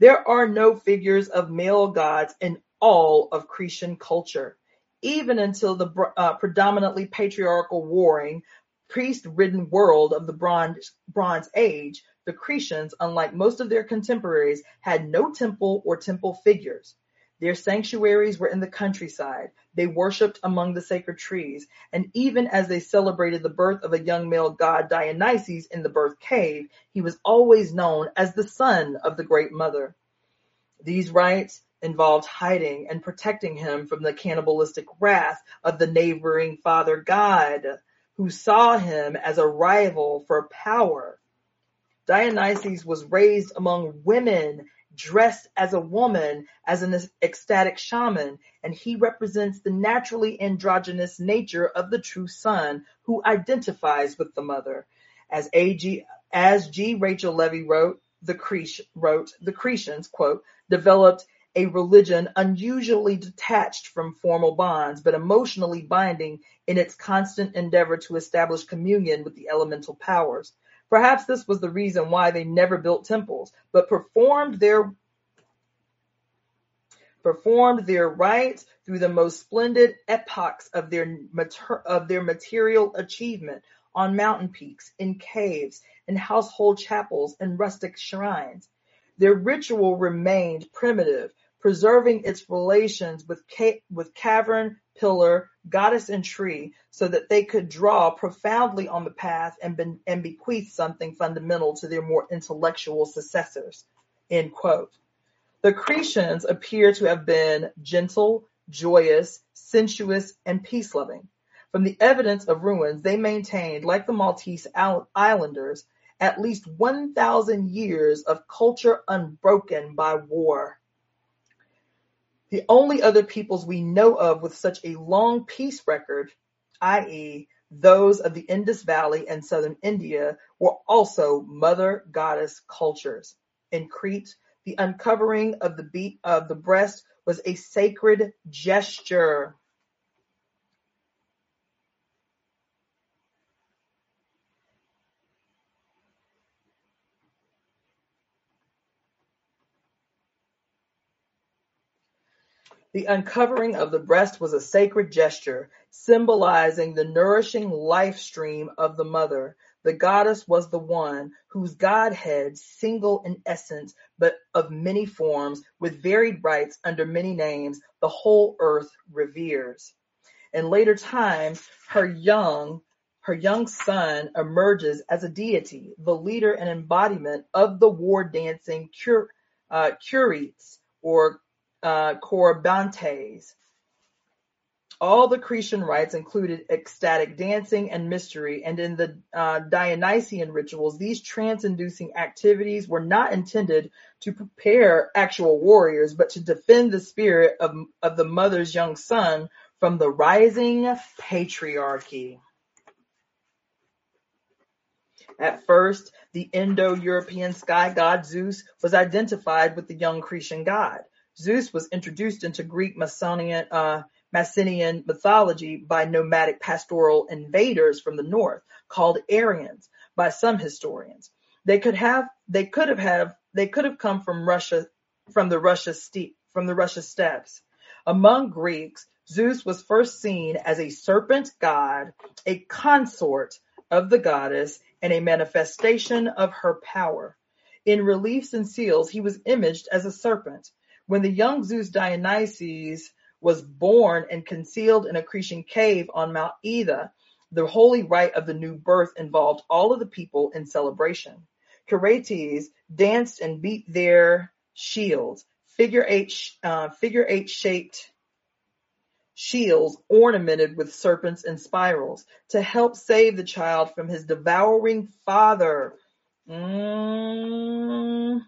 There are no figures of male gods in all of Cretan culture, even until the uh, predominantly patriarchal warring, priest-ridden world of the Bronze, Bronze Age, the Cretans, unlike most of their contemporaries, had no temple or temple figures. Their sanctuaries were in the countryside. They worshipped among the sacred trees. And even as they celebrated the birth of a young male god Dionysus in the birth cave, he was always known as the son of the great mother. These rites involved hiding and protecting him from the cannibalistic wrath of the neighboring father god, who saw him as a rival for power. Dionysus was raised among women dressed as a woman, as an ecstatic shaman, and he represents the naturally androgynous nature of the true son who identifies with the mother. As A.G. As G. Rachel Levy wrote, the Crete, wrote, the Cretians, quote, developed a religion unusually detached from formal bonds, but emotionally binding in its constant endeavor to establish communion with the elemental powers. Perhaps this was the reason why they never built temples, but performed their performed their rites through the most splendid epochs of their mater- of their material achievement on mountain peaks, in caves, in household chapels, and rustic shrines. Their ritual remained primitive, preserving its relations with, ca- with cavern, pillar, goddess, and tree, so that they could draw profoundly on the path and, and bequeath something fundamental to their more intellectual successors. End quote. The Cretians appear to have been gentle, joyous, sensuous, and peace-loving. From the evidence of ruins, they maintained, like the Maltese Islanders, at least 1,000 years of culture unbroken by war. The only other peoples we know of with such a long peace record, i.e., those of the Indus Valley and southern India, were also mother goddess cultures. In Crete, the uncovering of the beat of the breast was a sacred gesture. The uncovering of the breast was a sacred gesture, symbolizing the nourishing life stream of the mother. The goddess was the one whose godhead, single in essence, but of many forms, with varied rites under many names, the whole earth reveres. In later times, her young, her young son emerges as a deity, the leader and embodiment of the war dancing cur, uh, Curetes or uh. All the Cretan rites included ecstatic dancing and mystery, and in the uh, Dionysian rituals, these trance-inducing activities were not intended to prepare actual warriors, but to defend the spirit of, of the mother's young son from the rising patriarchy. At first, the Indo-European sky god Zeus was identified with the young Cretan god. Zeus was introduced into Greek Mycenaean, uh, mythology by nomadic pastoral invaders from the north, called Aryans by some historians. They could have they could have have they could have come from Russia from the Russia steppe from the Russia steppes. Among Greeks, Zeus was first seen as a serpent god, a consort of the goddess, and a manifestation of her power. In reliefs and seals, he was imaged as a serpent. When the young Zeus Dionysus was born and concealed in a Cretan cave on Mount Ida. The holy rite of the new birth involved all of the people in celebration. Curetes danced and beat their shields, figure eight, uh, figure eight shaped shields ornamented with serpents and spirals to help save the child from his devouring father. Mm.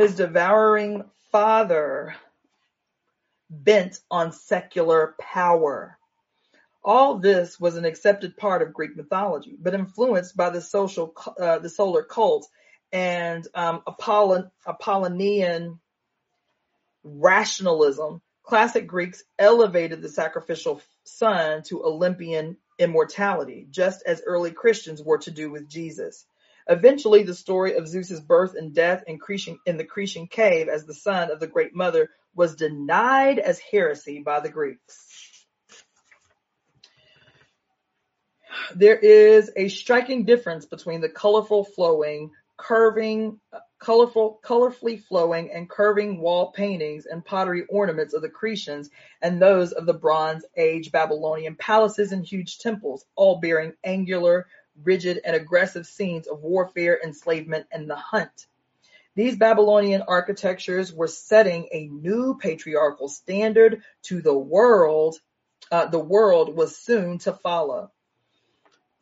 His devouring father bent on secular power. All this was an accepted part of Greek mythology, but influenced by the social, uh, the solar cult and um, Apollon, Apollonian rationalism. Classic Greeks elevated the sacrificial son to Olympian immortality, just as early Christians were to do with Jesus. Eventually, the story of Zeus's birth and death in, Cretan, in the Cretan cave as the son of the Great Mother was denied as heresy by the Greeks. There is a striking difference between the colorful flowing, curving, colorful, colorfully flowing and curving wall paintings and pottery ornaments of the Cretans and those of the Bronze Age Babylonian palaces and huge temples, all bearing angular, rigid and aggressive scenes of warfare, enslavement, and the hunt. These Babylonian architectures were setting a new patriarchal standard to the world. Uh, the world was soon to follow.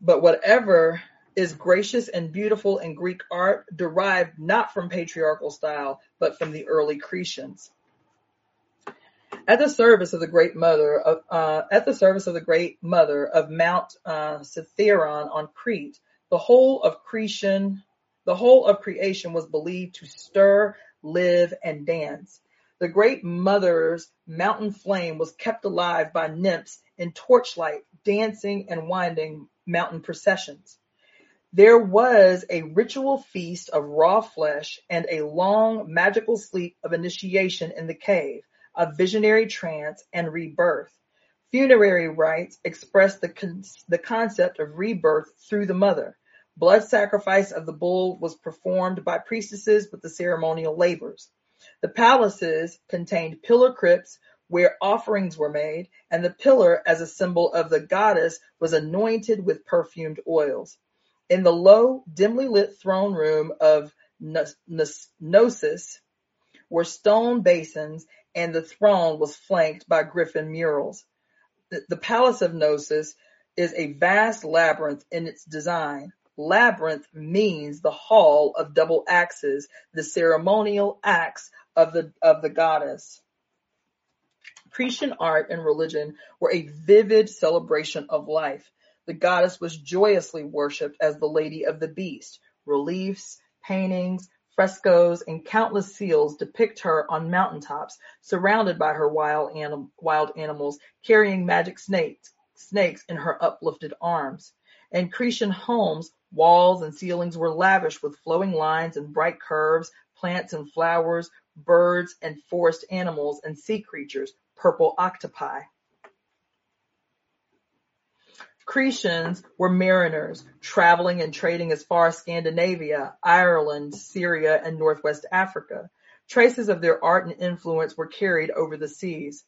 But whatever is gracious and beautiful in Greek art derived not from patriarchal style, but from the early Cretans. At the service of the Great Mother of uh, at the service of the Great Mother of Mount uh, on Crete, the whole of Cretan the whole of creation was believed to stir, live, and dance. The Great Mother's mountain flame was kept alive by nymphs in torchlight, dancing and winding mountain processions. There was a ritual feast of raw flesh and a long magical sleep of initiation in the cave, a visionary trance and rebirth. Funerary rites expressed the, con- the concept of rebirth through the mother. Blood sacrifice of the bull was performed by priestesses with the ceremonial labrys. The palaces contained pillar crypts where offerings were made, and the pillar, as a symbol of the goddess, was anointed with perfumed oils. In the low, dimly lit throne room of Knossos were stone basins, and the throne was flanked by griffin murals. The, the Palace of Knossos is a vast labyrinth in its design. Labyrinth means the hall of double axes, the ceremonial axe of the, of the goddess. Cretan art and religion were a vivid celebration of life. The goddess was joyously worshipped as the Lady of the Beast. Reliefs, paintings, frescoes, and countless seals depict her on mountaintops, surrounded by her wild, anim- wild animals, carrying magic snakes, snakes in her uplifted arms. In Cretan homes, walls and ceilings were lavish with flowing lines and bright curves, plants and flowers, birds and forest animals, and sea creatures, purple octopi. Cretans were mariners, traveling and trading as far as Scandinavia, Ireland, Syria, and northwest Africa. Traces of their art and influence were carried over the seas.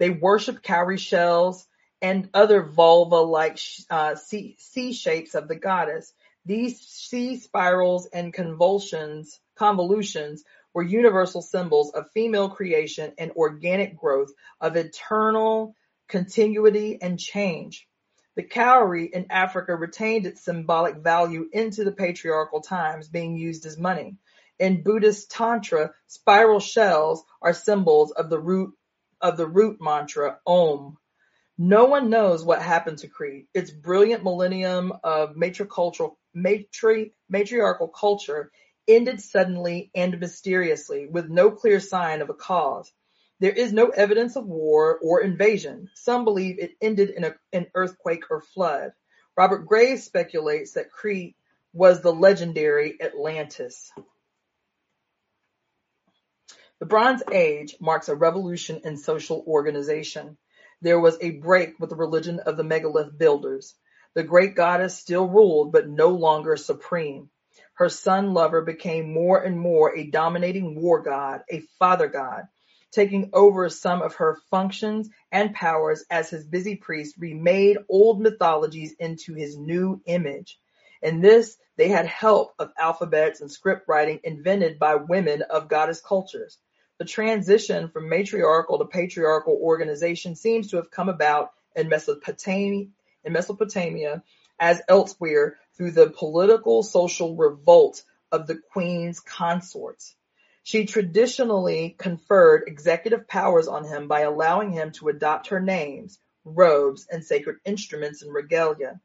They worshipped cowrie shells and other vulva-like uh, sea, sea shapes of the goddess. These sea spirals and convulsions, convolutions were universal symbols of female creation and organic growth, of eternal continuity and change. The cowrie in Africa retained its symbolic value into the patriarchal times, being used as money. In Buddhist Tantra, spiral shells are symbols of the root of the root mantra Om. No one knows what happened to Crete. Its brilliant millennium of matricultural matri, matriarchal culture ended suddenly and mysteriously, with no clear sign of a cause. There is no evidence of war or invasion. Some believe it ended in a, an earthquake or flood. Robert Graves speculates that Crete was the legendary Atlantis. The Bronze Age marks a revolution in social organization. There was a break with the religion of the megalith builders. The great goddess still ruled, but no longer supreme. Her son lover became more and more a dominating war god, a father god, taking over some of her functions and powers as his busy priest remade old mythologies into his new image. In this, they had help of alphabets and script writing invented by women of goddess cultures. The transition from matriarchal to patriarchal organization seems to have come about in Mesopotamia, in Mesopotamia as elsewhere through the political social revolt of the queen's consorts. She traditionally conferred executive powers on him by allowing him to adopt her names, robes, and sacred instruments and regalia.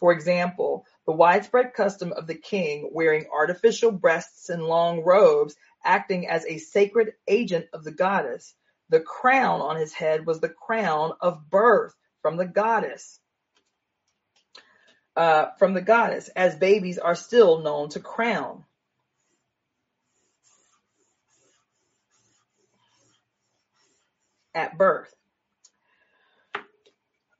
For example, the widespread custom of the king wearing artificial breasts and long robes acting as a sacred agent of the goddess. The crown on his head was the crown of birth from the goddess uh, from the goddess, as babies are still known to crown. At birth.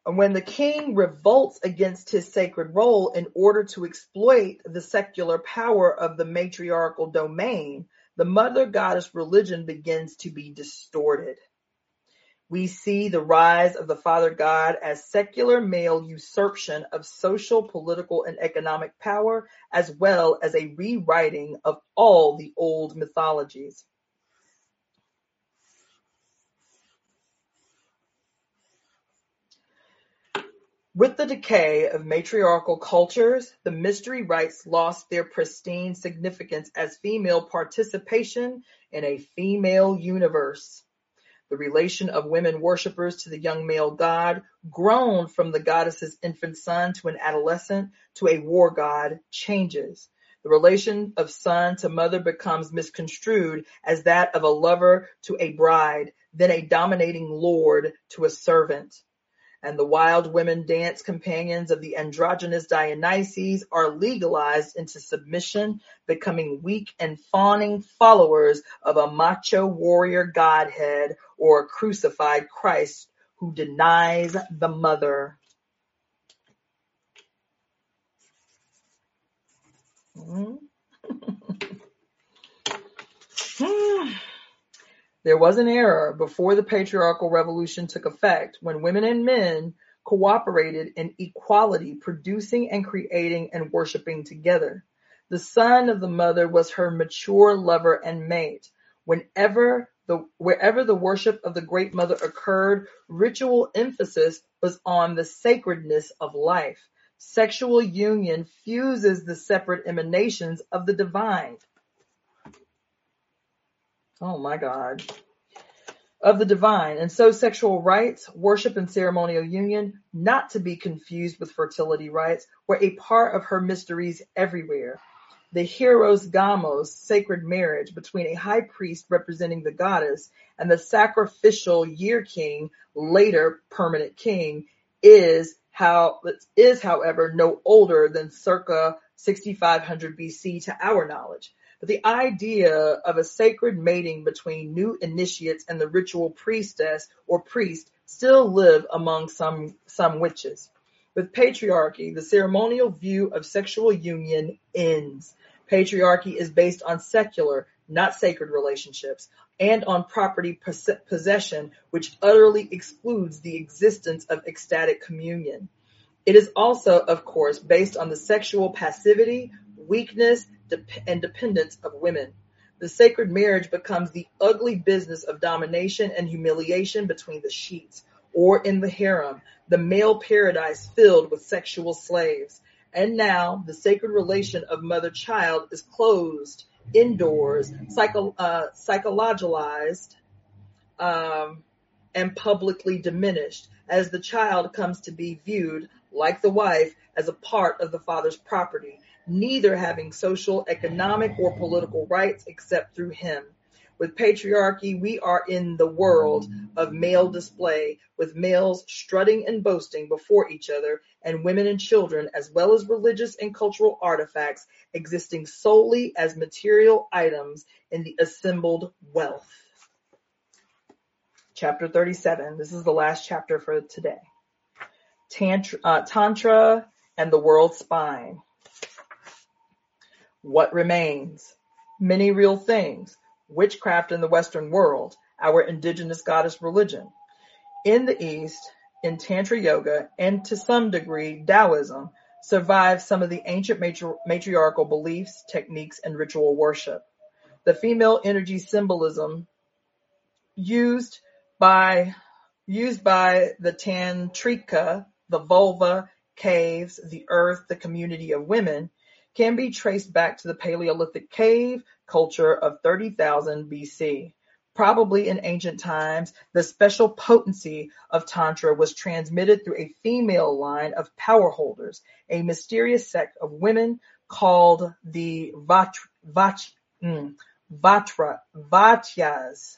When the king revolts against his sacred role in order to exploit the secular power of the matriarchal domain, the mother goddess religion begins to be distorted. We see the rise of the Father God as secular male usurpation of social, political, and economic power, as well as a rewriting of all the old mythologies. With the decay of matriarchal cultures, the mystery rites lost their pristine significance as female participation in a female universe. The relation of women worshippers to the young male god, grown from the goddess's infant son to an adolescent to a war god, changes. The relation of son to mother becomes misconstrued as that of a lover to a bride, then a dominating lord to a servant. And the wild women dance companions of the androgynous Dionysus are legalized into submission, becoming weak and fawning followers of a macho warrior godhead or a crucified Christ who denies the mother. Hmm. *laughs* There was an era before the patriarchal revolution took effect when women and men cooperated in equality, producing and creating and worshiping together. The son of the mother was her mature lover and mate. Whenever the, wherever the worship of the great mother occurred, ritual emphasis was on the sacredness of life. Sexual union fuses the separate emanations of the divine. Oh my God. Of the divine, and so sexual rites, worship, and ceremonial union, not to be confused with fertility rites, were a part of her mysteries everywhere. The hieros gamos, sacred marriage between a high priest representing the goddess and the sacrificial year king, later permanent king, is how is however no older than circa 6500 BC to our knowledge. But the idea of a sacred mating between new initiates and the ritual priestess or priest still live among some, some witches. With patriarchy, the ceremonial view of sexual union ends. Patriarchy is based on secular, not sacred relationships, and on property possession, which utterly excludes the existence of ecstatic communion. It is also, of course, based on the sexual passivity, weakness, and dependence of women. The sacred marriage becomes the ugly business of domination and humiliation between the sheets, or in the harem, the male paradise filled with sexual slaves. And now the sacred relation of mother-child is closed indoors, psycho, uh, psychologized, um, and publicly diminished as the child comes to be viewed, like the wife, as a part of the father's property neither having social, economic, or political rights except through him. With patriarchy, we are in the world of male display, with males strutting and boasting before each other, and women and children, as well as religious and cultural artifacts, existing solely as material items in the assembled wealth. Chapter 37. This is the last chapter for today. Tantra, uh, Tantra and the world spine. What remains? Many real things. Witchcraft in the Western world, our indigenous goddess religion. In the East, in Tantra Yoga, and to some degree Taoism, survive some of the ancient matri- matriarchal beliefs, techniques, and ritual worship. The female energy symbolism used by used by the Tantrika, the vulva, caves, the earth, the community of women, can be traced back to the Paleolithic cave culture of 30,000 BC. Probably in ancient times, the special potency of Tantra was transmitted through a female line of power holders, a mysterious sect of women called the Vach, mm, Vatra, Vatyas.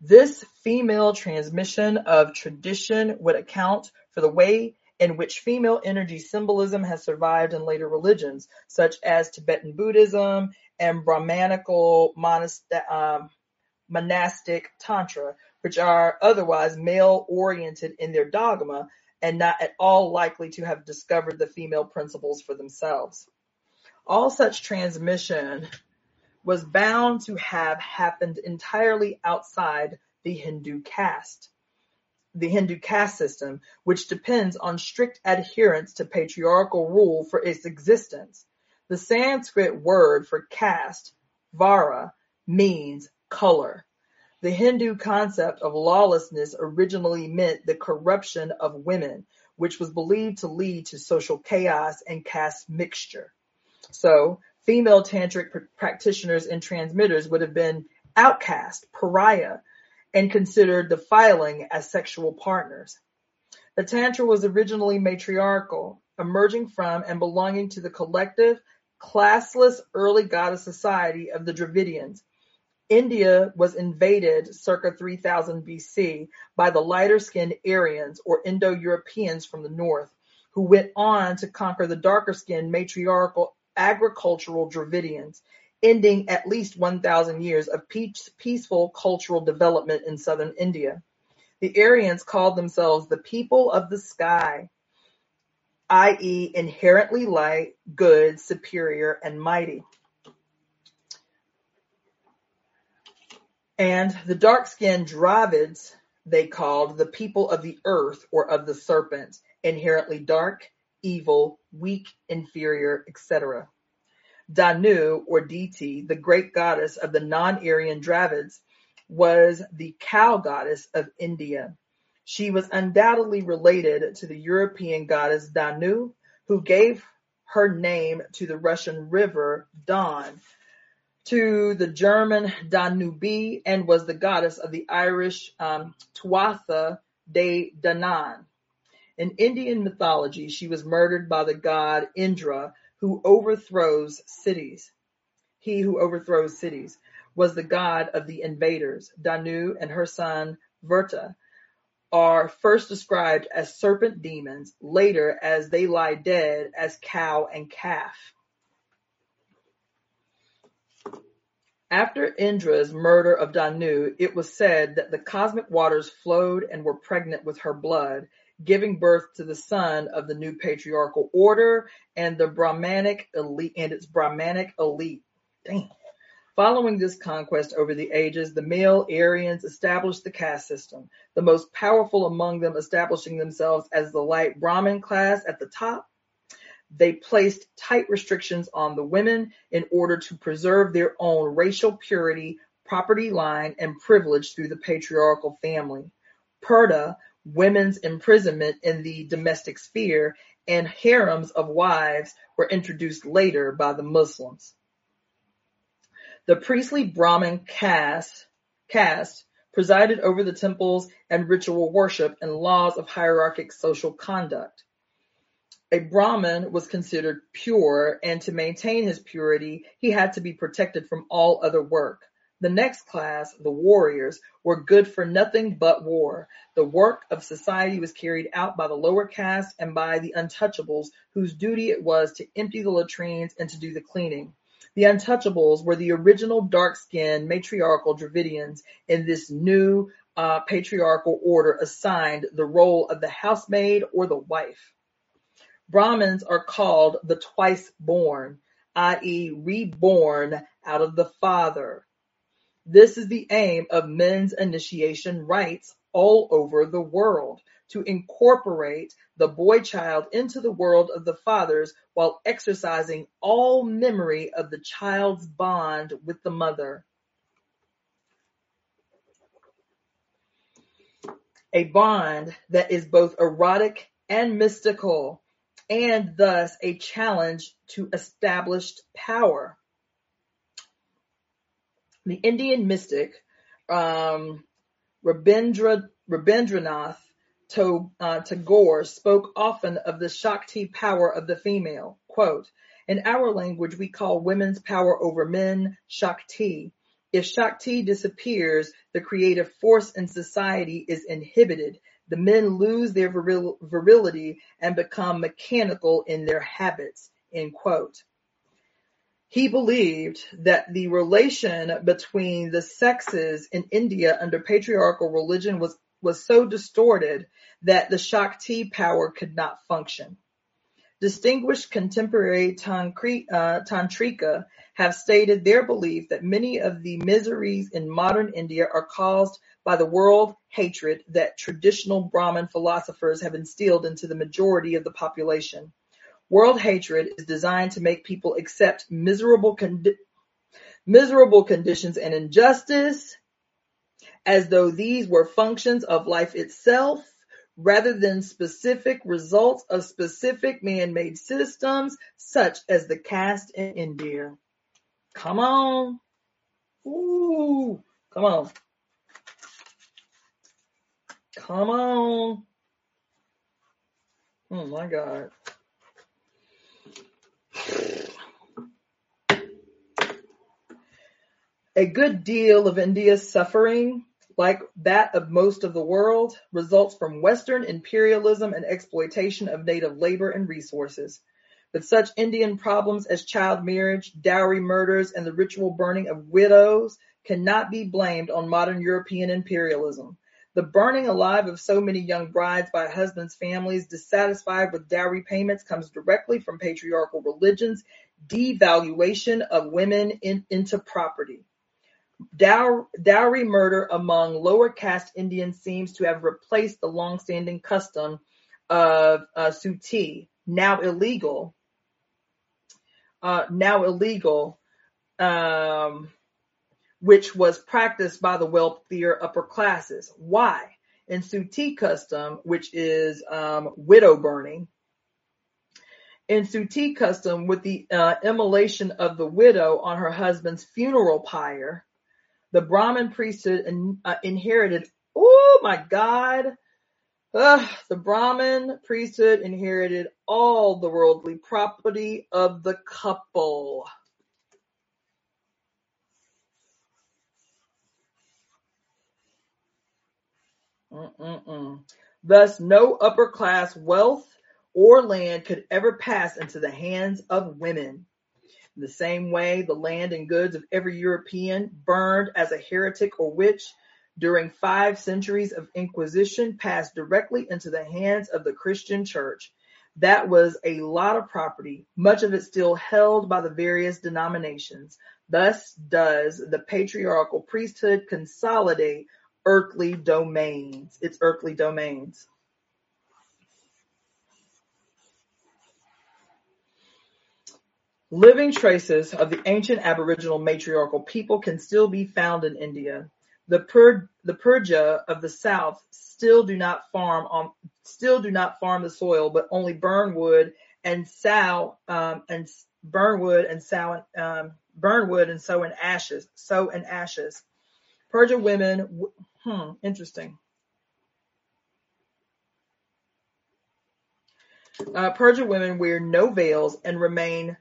This female transmission of tradition would account for the way in which female energy symbolism has survived in later religions, such as Tibetan Buddhism and Brahmanical um, monastic Tantra, which are otherwise male oriented in their dogma and not at all likely to have discovered the female principles for themselves. All such transmission was bound to have happened entirely outside the Hindu caste the Hindu caste system, which depends on strict adherence to patriarchal rule for its existence. The Sanskrit word for caste, vara, means color. The Hindu concept of lawlessness originally meant the corruption of women, which was believed to lead to social chaos and caste mixture. So, female tantric practitioners and transmitters would have been outcast, pariah, and considered defiling as sexual partners. The Tantra was originally matriarchal, emerging from and belonging to the collective, classless early goddess society of the Dravidians. India was invaded circa 3000 BC by the lighter-skinned Aryans or Indo-Europeans from the north, who went on to conquer the darker-skinned matriarchal agricultural Dravidians, ending at least 1000 years of peaceful cultural development in southern India. The Aryans called themselves the people of the sky, i.e. inherently light, good, superior, and mighty. And the dark-skinned Dravids they called the people of the earth or of the serpent, inherently dark, evil, weak, inferior, etc. Danu or Diti, the great goddess of the non-Aryan Dravids, was the cow goddess of India. She was undoubtedly related to the European goddess Danu, who gave her name to the Russian river Don, to the German Danube, and was the goddess of the Irish um, Tuatha de Danann. In Indian mythology, she was murdered by the god Indra, who overthrows cities. He who overthrows cities was the god of the invaders. Danu and her son Vrta are first described as serpent demons, later as they lie dead as cow and calf. After Indra's murder of Danu, it was said that the cosmic waters flowed and were pregnant with her blood, giving birth to the son of the new patriarchal order and the Brahmanic elite and its Brahmanic elite. Damn. Following this conquest over the ages, the male Aryans established the caste system, the most powerful among them establishing themselves as the light Brahmin class at the top. They placed tight restrictions on the women in order to preserve their own racial purity, property line, and privilege through the patriarchal family. Purdah women's imprisonment in the domestic sphere, and harems of wives were introduced later by the Muslims. The priestly Brahmin caste, caste presided over the temples and ritual worship and laws of hierarchic social conduct. A Brahmin was considered pure, and to maintain his purity, he had to be protected from all other work. The next class, the warriors, were good for nothing but war. The work of society was carried out by the lower caste and by the untouchables, whose duty it was to empty the latrines and to do the cleaning. The untouchables were the original dark-skinned matriarchal Dravidians in this new uh, patriarchal order assigned the role of the housemaid or the wife. Brahmins are called the twice born, i.e. reborn out of the father. This is the aim of men's initiation rites all over the world, to incorporate the boy child into the world of the fathers while exercising all memory of the child's bond with the mother. A bond that is both erotic and mystical, and thus a challenge to established power. The Indian mystic um, Rabindranath uh, Tagore spoke often of the Shakti power of the female. Quote, in our language, we call women's power over men Shakti. If Shakti disappears, the creative force in society is inhibited. The men lose their viril- virility and become mechanical in their habits. End quote. He believed that the relation between the sexes in India under patriarchal religion was, was so distorted that the Shakti power could not function. Distinguished contemporary uh, Tantrika have stated their belief that many of the miseries in modern India are caused by the world hatred that traditional Brahmin philosophers have instilled into the majority of the population. World hatred is designed to make people accept miserable, condi- miserable conditions and injustice as though these were functions of life itself rather than specific results of specific man-made systems such as the caste in India. Come on. Ooh, come on. Come on. Oh my God. A good deal of India's suffering, like that of most of the world, results from Western imperialism and exploitation of native labor and resources. But such Indian problems as child marriage, dowry murders, and the ritual burning of widows cannot be blamed on modern European imperialism. The burning alive of so many young brides by husbands' families dissatisfied with dowry payments comes directly from patriarchal religion's devaluation of women in, into property. Dow, dowry murder among lower caste Indians seems to have replaced the long-standing custom of uh, suttee, now illegal, uh, now illegal, um, which was practiced by the wealthier upper classes. Why? In Suttee custom, which is um, widow burning, in Suttee custom, with the uh, immolation of the widow on her husband's funeral pyre, the Brahmin priesthood in, uh, inherited. Oh my God! Ugh, the Brahmin priesthood inherited all the worldly property of the couple. Mm-mm-mm. Thus, no upper class wealth or land could ever pass into the hands of women. In the same way, the land and goods of every European burned as a heretic or witch during five centuries of Inquisition passed directly into the hands of the Christian church. That was a lot of property, much of it still held by the various denominations. Thus does the patriarchal priesthood consolidate earthly domains, its earthly domains. Living traces of the ancient Aboriginal matriarchal people can still be found in India. The, Pur- the Purja of the south still do not farm on still do not farm the soil, but only burn wood and sow um, and burn wood and sow um, burn wood and sow in ashes. Sow in ashes. Purja women Hmm, interesting. Uh, women wear no veils and remain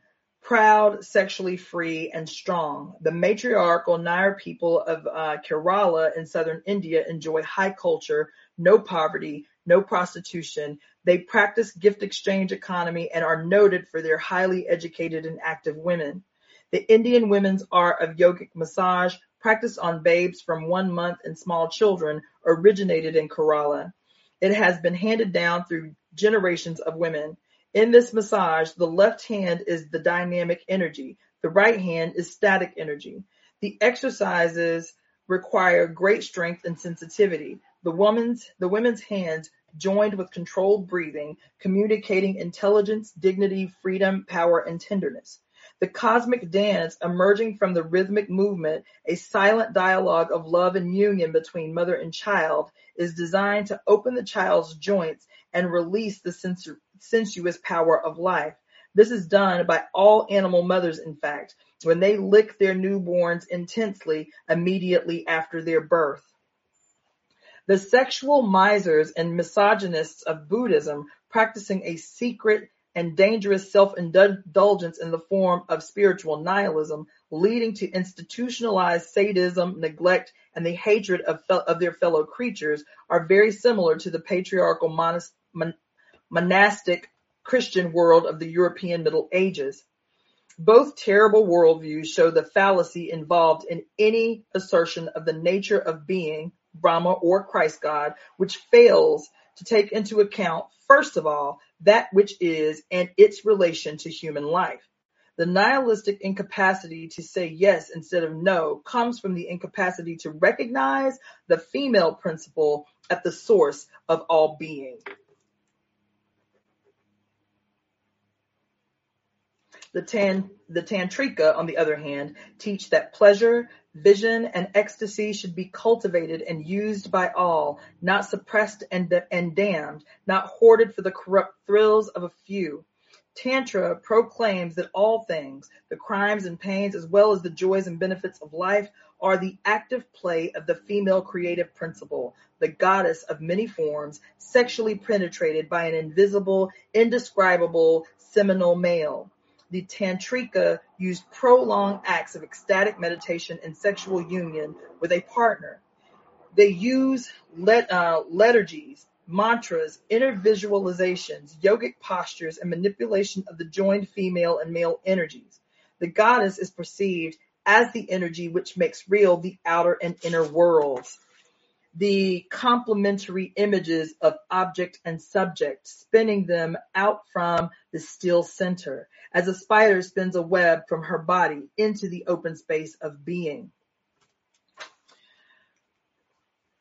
proud, sexually free, and strong. The matriarchal Nair people of uh, Kerala in southern India enjoy high culture, no poverty, no prostitution. They practice gift exchange economy and are noted for their highly educated and active women. The Indian women's art of yogic massage, practiced on babes from one month and small children originated in Kerala. It has been handed down through generations of women. In this massage, the left hand is the dynamic energy. The right hand is static energy. The exercises require great strength and sensitivity. The woman's, the women's hands joined with controlled breathing, communicating intelligence, dignity, freedom, power, and tenderness. The cosmic dance emerging from the rhythmic movement, a silent dialogue of love and union between mother and child, is designed to open the child's joints and release the sensuous power of life. This is done by all animal mothers, in fact, when they lick their newborns intensely immediately after their birth. The sexual misers and misogynists of Buddhism practicing a secret and dangerous self-indulgence in the form of spiritual nihilism, leading to institutionalized sadism, neglect, and the hatred of, of their fellow creatures are very similar to the patriarchal monas- mon- monastic Christian world of the European Middle Ages. Both terrible worldviews show the fallacy involved in any assertion of the nature of being, Brahma or Christ God, which fails to take into account, first of all, that which is and its relation to human life. The nihilistic incapacity to say yes instead of no comes from the incapacity to recognize the female principle at the source of all being. The, tan, the Tantrika, on the other hand, teach that pleasure, vision, and ecstasy should be cultivated and used by all, not suppressed and, and damned, not hoarded for the corrupt thrills of a few. Tantra proclaims that all things, the crimes and pains as well as the joys and benefits of life, are the active play of the female creative principle, the goddess of many forms, sexually penetrated by an invisible, indescribable, seminal male. The Tantrika used prolonged acts of ecstatic meditation and sexual union with a partner. They use let, uh, mantras, inner visualizations, yogic postures, and manipulation of the joined female and male energies. The goddess is perceived as the energy which makes real the outer and inner worlds. The complementary images of object and subject, spinning them out from the still center, as a spider spins a web from her body into the open space of being.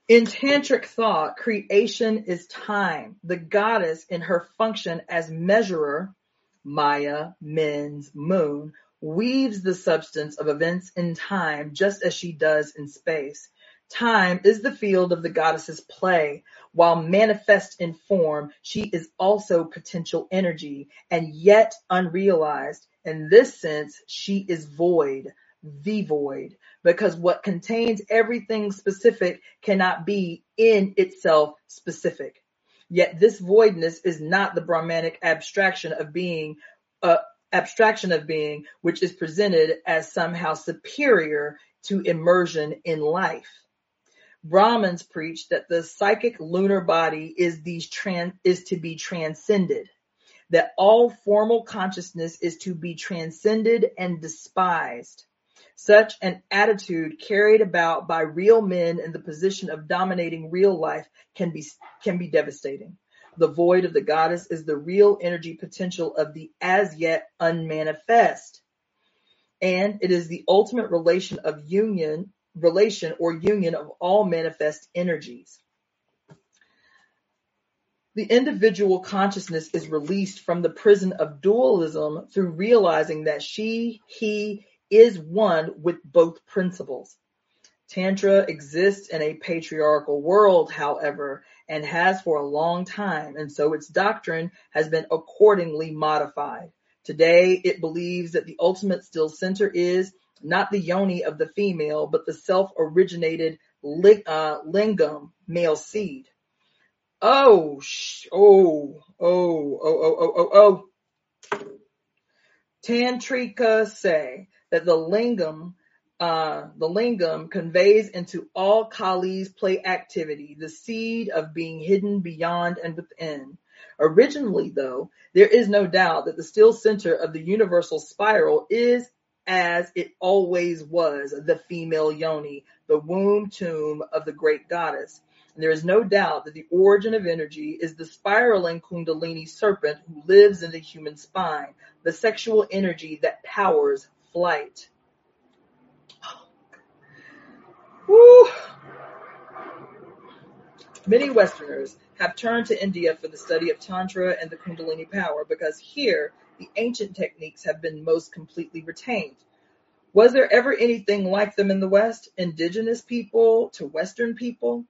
In tantric thought, creation is time. The goddess in her function as measurer, Maya, men's moon, weaves the substance of events in time just as she does in space. Time is the field of the goddess's play. While manifest in form, she is also potential energy and yet unrealized. In this sense, she is void, the void, because what contains everything specific cannot be in itself specific. Yet this voidness is not the Brahmanic abstraction of being, uh, abstraction of being, which is presented as somehow superior to immersion in life. Brahmins preach that the psychic lunar body is these trans, is to be transcended, that all formal consciousness is to be transcended and despised. Such an attitude carried about by real men in the position of dominating real life can be, can be devastating. The void of the goddess is the real energy potential of the as yet unmanifest. And it is the ultimate relation of union, relation or union of all manifest energies. The individual consciousness is released from the prison of dualism through realizing that she, he, is one with both principles. Tantra exists in a patriarchal world, however, and has for a long time, and so its doctrine has been accordingly modified. Today, it believes that the ultimate still center is not the yoni of the female, but the self-originated uh, lingam, male seed. Oh, sh- oh, oh, oh, oh, oh, oh, oh. Tantrika say that the lingam, uh, the lingam conveys into all Kali's play activity, the seed of being hidden beyond and within. Originally, though, there is no doubt that the still center of the universal spiral is as it always was, the female yoni, the womb tomb of the great goddess. And there is no doubt that the origin of energy is the spiraling kundalini serpent who lives in the human spine, the sexual energy that powers flight. Woo. Many Westerners have turned to India for the study of Tantra and the Kundalini power because here the ancient techniques have been most completely retained. Was there ever anything like them in the West, indigenous people to Western people?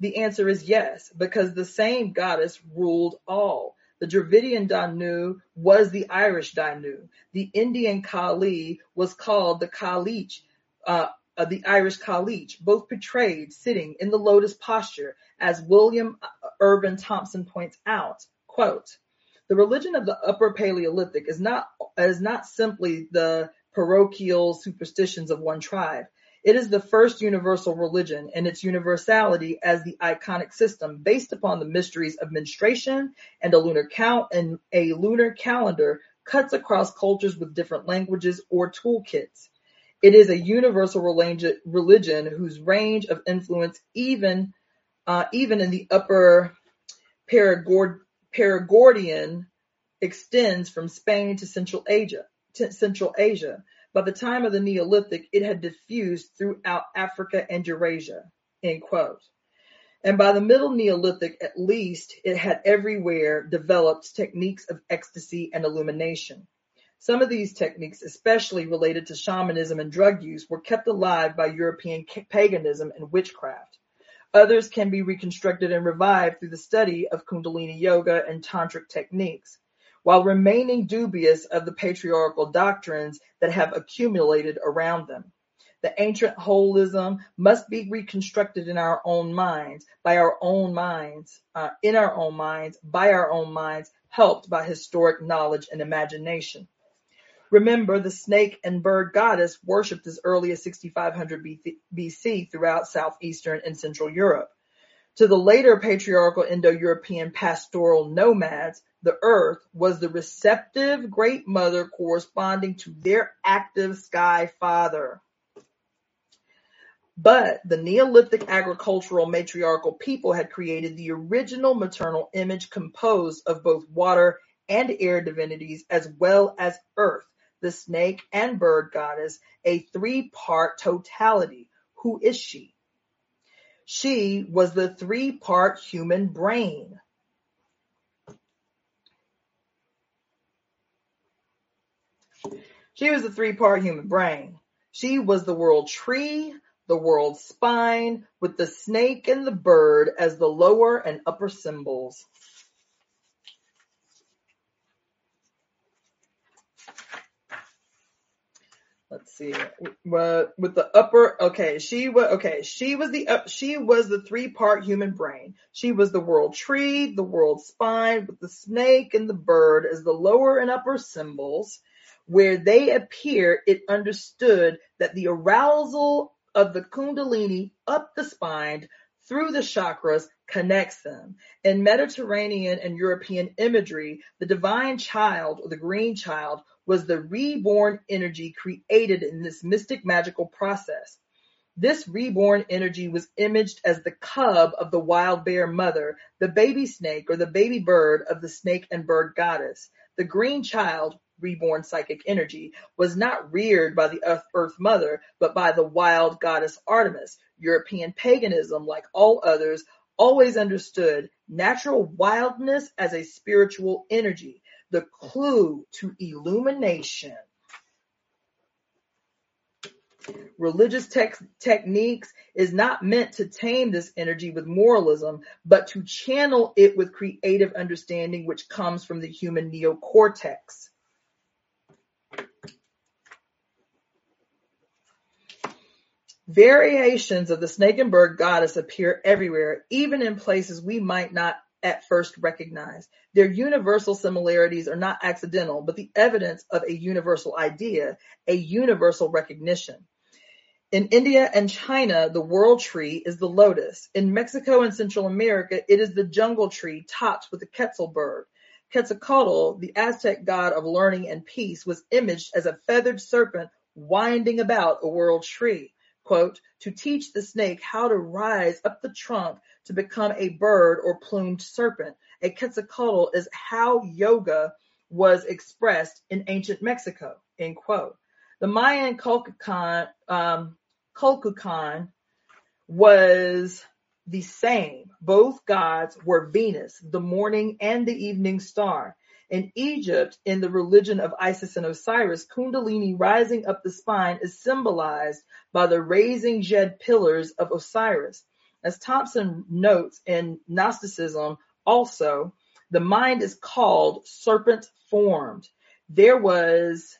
The answer is yes, because the same goddess ruled all. The Dravidian Danu was the Irish Danu. The Indian Kali was called the Kalich, uh, uh, the Irish Kalich, both portrayed sitting in the lotus posture, as William Irwin Thompson points out. Quote, the religion of the Upper Paleolithic is not, is not simply the parochial superstitions of one tribe. It is the first universal religion and its universality as the iconic system based upon the mysteries of menstruation and a lunar count and a lunar calendar cuts across cultures with different languages or toolkits. It is a universal religion whose range of influence even uh, even in the upper Perigordian extends from Spain to Central Asia. To Central Asia. By the time of the Neolithic, it had diffused throughout Africa and Eurasia. End quote. And by the middle Neolithic, at least, it had everywhere developed techniques of ecstasy and illumination. Some of these techniques, especially related to shamanism and drug use, were kept alive by European paganism and witchcraft. Others can be reconstructed and revived through the study of Kundalini yoga and tantric techniques. while remaining dubious of the patriarchal doctrines that have accumulated around them. The ancient holism must be reconstructed in our own minds, by our own minds, uh, in our own minds, by our own minds, helped by historic knowledge and imagination. Remember, the snake and bird goddess worshipped as early as 6500 BC throughout southeastern and central Europe. To the later patriarchal Indo-European pastoral nomads, the earth was the receptive great mother corresponding to their active sky father. But the Neolithic agricultural matriarchal people had created the original maternal image composed of both water and air divinities as well as earth, the snake and bird goddess, a three-part totality. Who is she? She was the three-part human brain. She was the three-part human brain. She was the world tree, the world spine, with the snake and the bird as the lower and upper symbols. Let's see. With the upper, okay, she was okay. She was the up. She was the three-part human brain. She was the world tree, the world spine, with the snake and the bird as the lower and upper symbols. Where they appear, it understood that the arousal of the kundalini up the spine through the chakras connects them. In Mediterranean and European imagery, the divine child or the green child was the reborn energy created in this mystic magical process. This reborn energy was imaged as the cub of the wild bear mother, the baby snake or the baby bird of the snake and bird goddess. The green child reborn psychic energy, was not reared by the Earth Mother, but by the wild goddess Artemis. European paganism, like all others, always understood natural wildness as a spiritual energy, the clue to illumination. Religious techniques is not meant to tame this energy with moralism, but to channel it with creative understanding which comes from the human neocortex. Variations of the snake and bird goddess appear everywhere, even in places we might not at first recognize. Their universal similarities are not accidental, but the evidence of a universal idea, a universal recognition. In India and China, the world tree is the lotus. In Mexico and Central America, it is the jungle tree topped with the quetzal bird. Quetzalcoatl, the Aztec god of learning and peace, was imaged as a feathered serpent winding about a world tree quote, to teach the snake how to rise up the trunk to become a bird or plumed serpent. A quetzalcoatl is how yoga was expressed in ancient Mexico, end quote. The Mayan Kukulkan, um, was the same. Both gods were Venus, the morning and the evening star. In Egypt, in the religion of Isis and Osiris, Kundalini rising up the spine is symbolized by the raising djed pillars of Osiris. As Thompson notes in Gnosticism also, the mind is called serpent formed. There was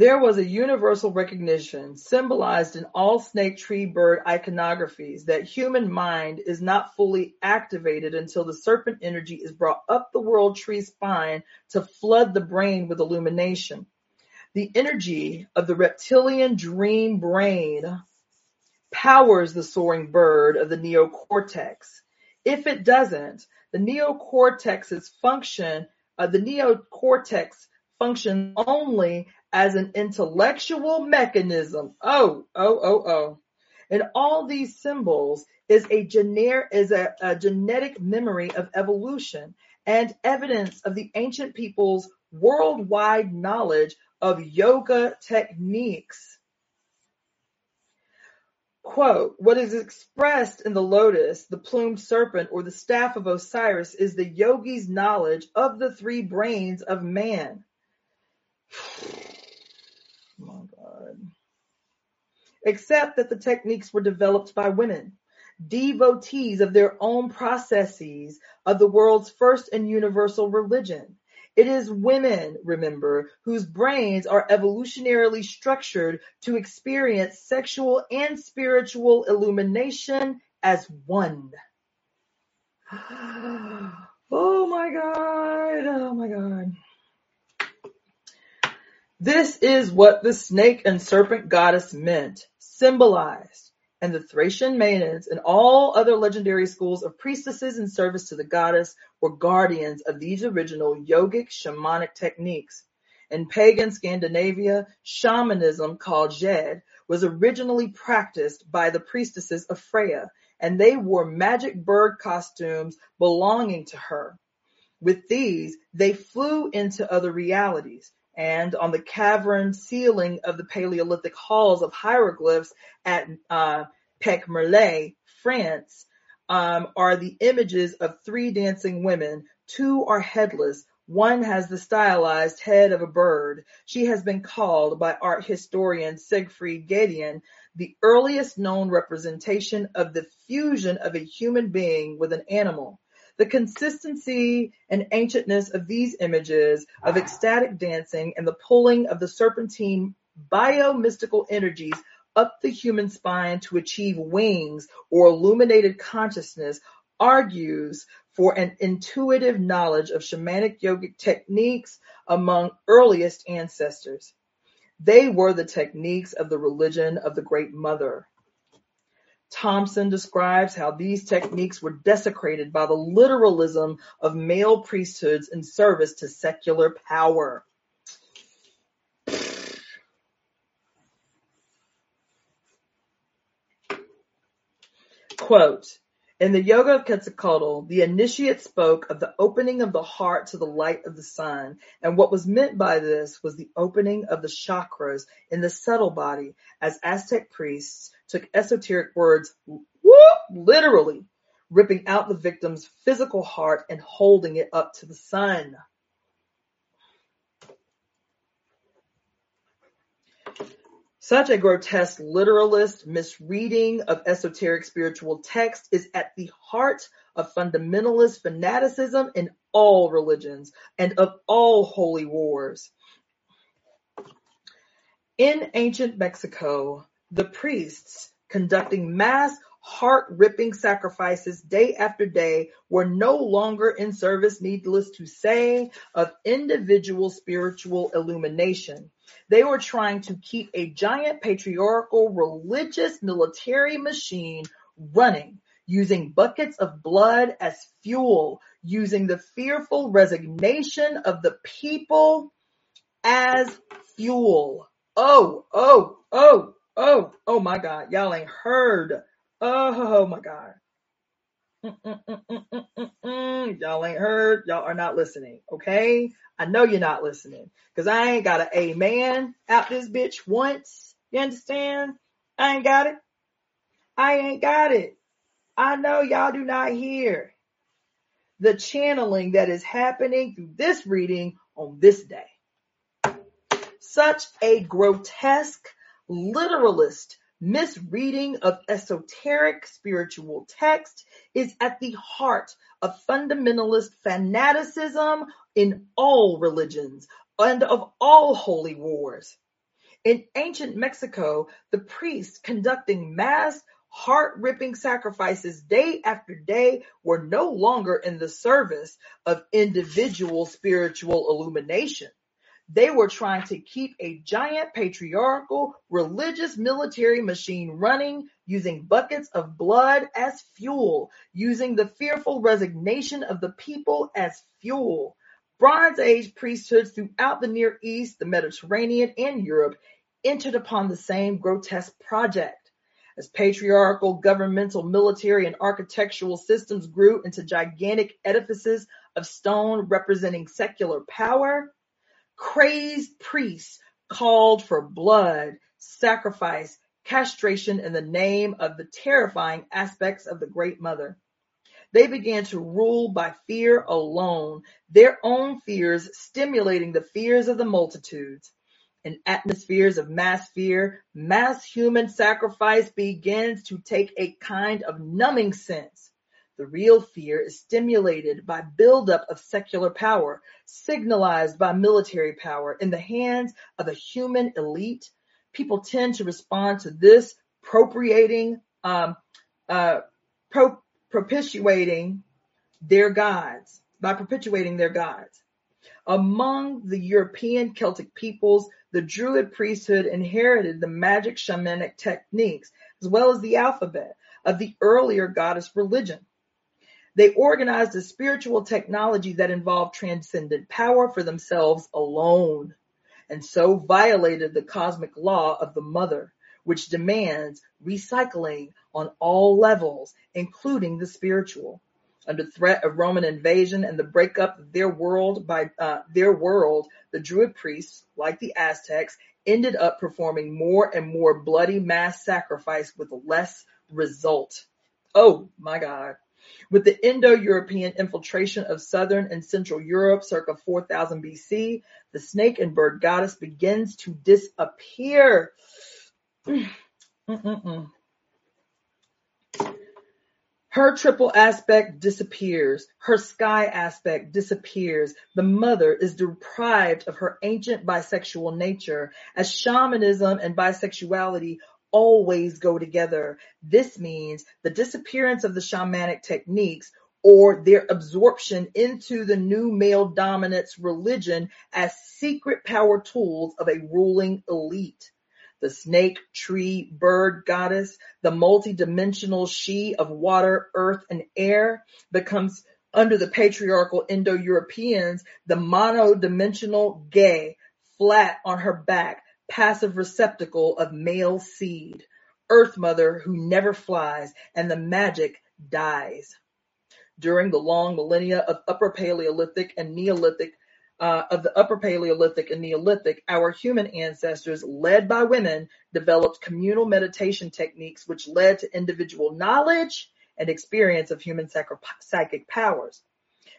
There was a universal recognition, symbolized in all snake tree bird iconographies, that human mind is not fully activated until the serpent energy is brought up the world tree spine to flood the brain with illumination. The energy of the reptilian dream brain powers the soaring bird of the neocortex. If it doesn't, the neocortex's function, uh, the neocortex functions only as an intellectual mechanism. Oh, oh, oh, oh. And all these symbols is a gener- is a, a genetic memory of evolution and evidence of the ancient people's worldwide knowledge of yoga techniques. Quote, what is expressed in the lotus, the plumed serpent, or the staff of Osiris is the yogi's knowledge of the three brains of man. *sighs* My God. Except that the techniques were developed by women, devotees of their own processes of the world's first and universal religion. It is women, remember, whose brains are evolutionarily structured to experience sexual and spiritual illumination as one. *sighs* Oh my God. Oh my God. This is what the snake and serpent goddess meant, symbolized, and the Thracian maidens and all other legendary schools of priestesses in service to the goddess were guardians of these original yogic shamanic techniques. In pagan Scandinavia, shamanism called Jed was originally practiced by the priestesses of Freya, and they wore magic bird costumes belonging to her. With these, they flew into other realities, and on the cavern ceiling of the Paleolithic halls of hieroglyphs at uh, Pech-Merle, France, um, are the images of three dancing women. Two are headless. One has the stylized head of a bird. She has been called by art historian Siegfried Giedion the earliest known representation of the fusion of a human being with an animal. The consistency and ancientness of these images of ecstatic dancing and the pulling of the serpentine bio-mystical energies up the human spine to achieve wings or illuminated consciousness argues for an intuitive knowledge of shamanic yogic techniques among earliest ancestors. They were the techniques of the religion of the Great Mother. Thompson describes how these techniques were desecrated by the literalism of male priesthoods in service to secular power. Quote, in the Yoga of Quetzalcoatl, the initiate spoke of the opening of the heart to the light of the sun, and what was meant by this was the opening of the chakras in the subtle body, as Aztec priests took esoteric words whoop, literally, ripping out the victim's physical heart and holding it up to the sun. Such a grotesque literalist misreading of esoteric spiritual text is at the heart of fundamentalist fanaticism in all religions and of all holy wars. In ancient Mexico, the priests conducting mass heart-ripping sacrifices day after day were no longer in service, needless to say, of individual spiritual illumination. They were trying to keep a giant patriarchal religious military machine running, using buckets of blood as fuel, using the fearful resignation of the people as fuel. Oh, oh, oh, oh, oh my God. Y'all ain't heard. Oh my God. Y'all ain't heard. Y'all are not listening. Okay. I know you're not listening because I ain't got an amen out this bitch once. You understand? I ain't got it. I ain't got it. I know y'all do not hear the channeling that is happening through this reading on this day. Such a grotesque literalist Misreading of esoteric spiritual text is at the heart of fundamentalist fanaticism in all religions and of all holy wars. In ancient Mexico, the priests conducting mass heart-ripping sacrifices day after day were no longer in the service of individual spiritual illumination. They were trying to keep a giant patriarchal religious military machine running using buckets of blood as fuel, using the fearful resignation of the people as fuel. Bronze Age priesthoods throughout the Near East, the Mediterranean, and Europe entered upon the same grotesque project. As patriarchal, governmental, military, and architectural systems grew into gigantic edifices of stone representing secular power, Crazed priests called for blood, sacrifice, castration in the name of the terrifying aspects of the Great Mother. They began to rule by fear alone, their own fears stimulating the fears of the multitudes. In atmospheres of mass fear, mass human sacrifice begins to take a kind of numbing sense. The real fear is stimulated by buildup of secular power, signalized by military power in the hands of a human elite. People tend to respond to this propitiating, um, uh, pro- propitiating their gods, by perpetuating their gods. Among the European Celtic peoples, the Druid priesthood inherited the magic shamanic techniques, as well as the alphabet, of the earlier goddess religion. They organized a spiritual technology that involved transcendent power for themselves alone, and so violated the cosmic law of the mother, which demands recycling on all levels, including the spiritual. Under threat of Roman invasion and the breakup of their world by uh, their world, the Druid priests, like the Aztecs, ended up performing more and more bloody mass sacrifice with less result. Oh my God. With the Indo-European infiltration of southern and central Europe circa 4000 BC, the snake and bird goddess begins to disappear. *clears throat* Her triple aspect disappears. Her sky aspect disappears. The mother is deprived of her ancient bisexual nature as shamanism and bisexuality always go together. This means the disappearance of the shamanic techniques or their absorption into the new male dominance religion as secret power tools of a ruling elite the snake, tree, bird goddess, the multi-dimensional she of water, earth, and air becomes under the patriarchal Indo-Europeans, the mono-dimensional gay, flat on her back, passive receptacle of male seed, earth mother who never flies, and the magic dies. During the long millennia of Upper Paleolithic and Neolithic uh, of the Upper Paleolithic and Neolithic, our human ancestors, led by women, developed communal meditation techniques which led to individual knowledge and experience of human psychic powers.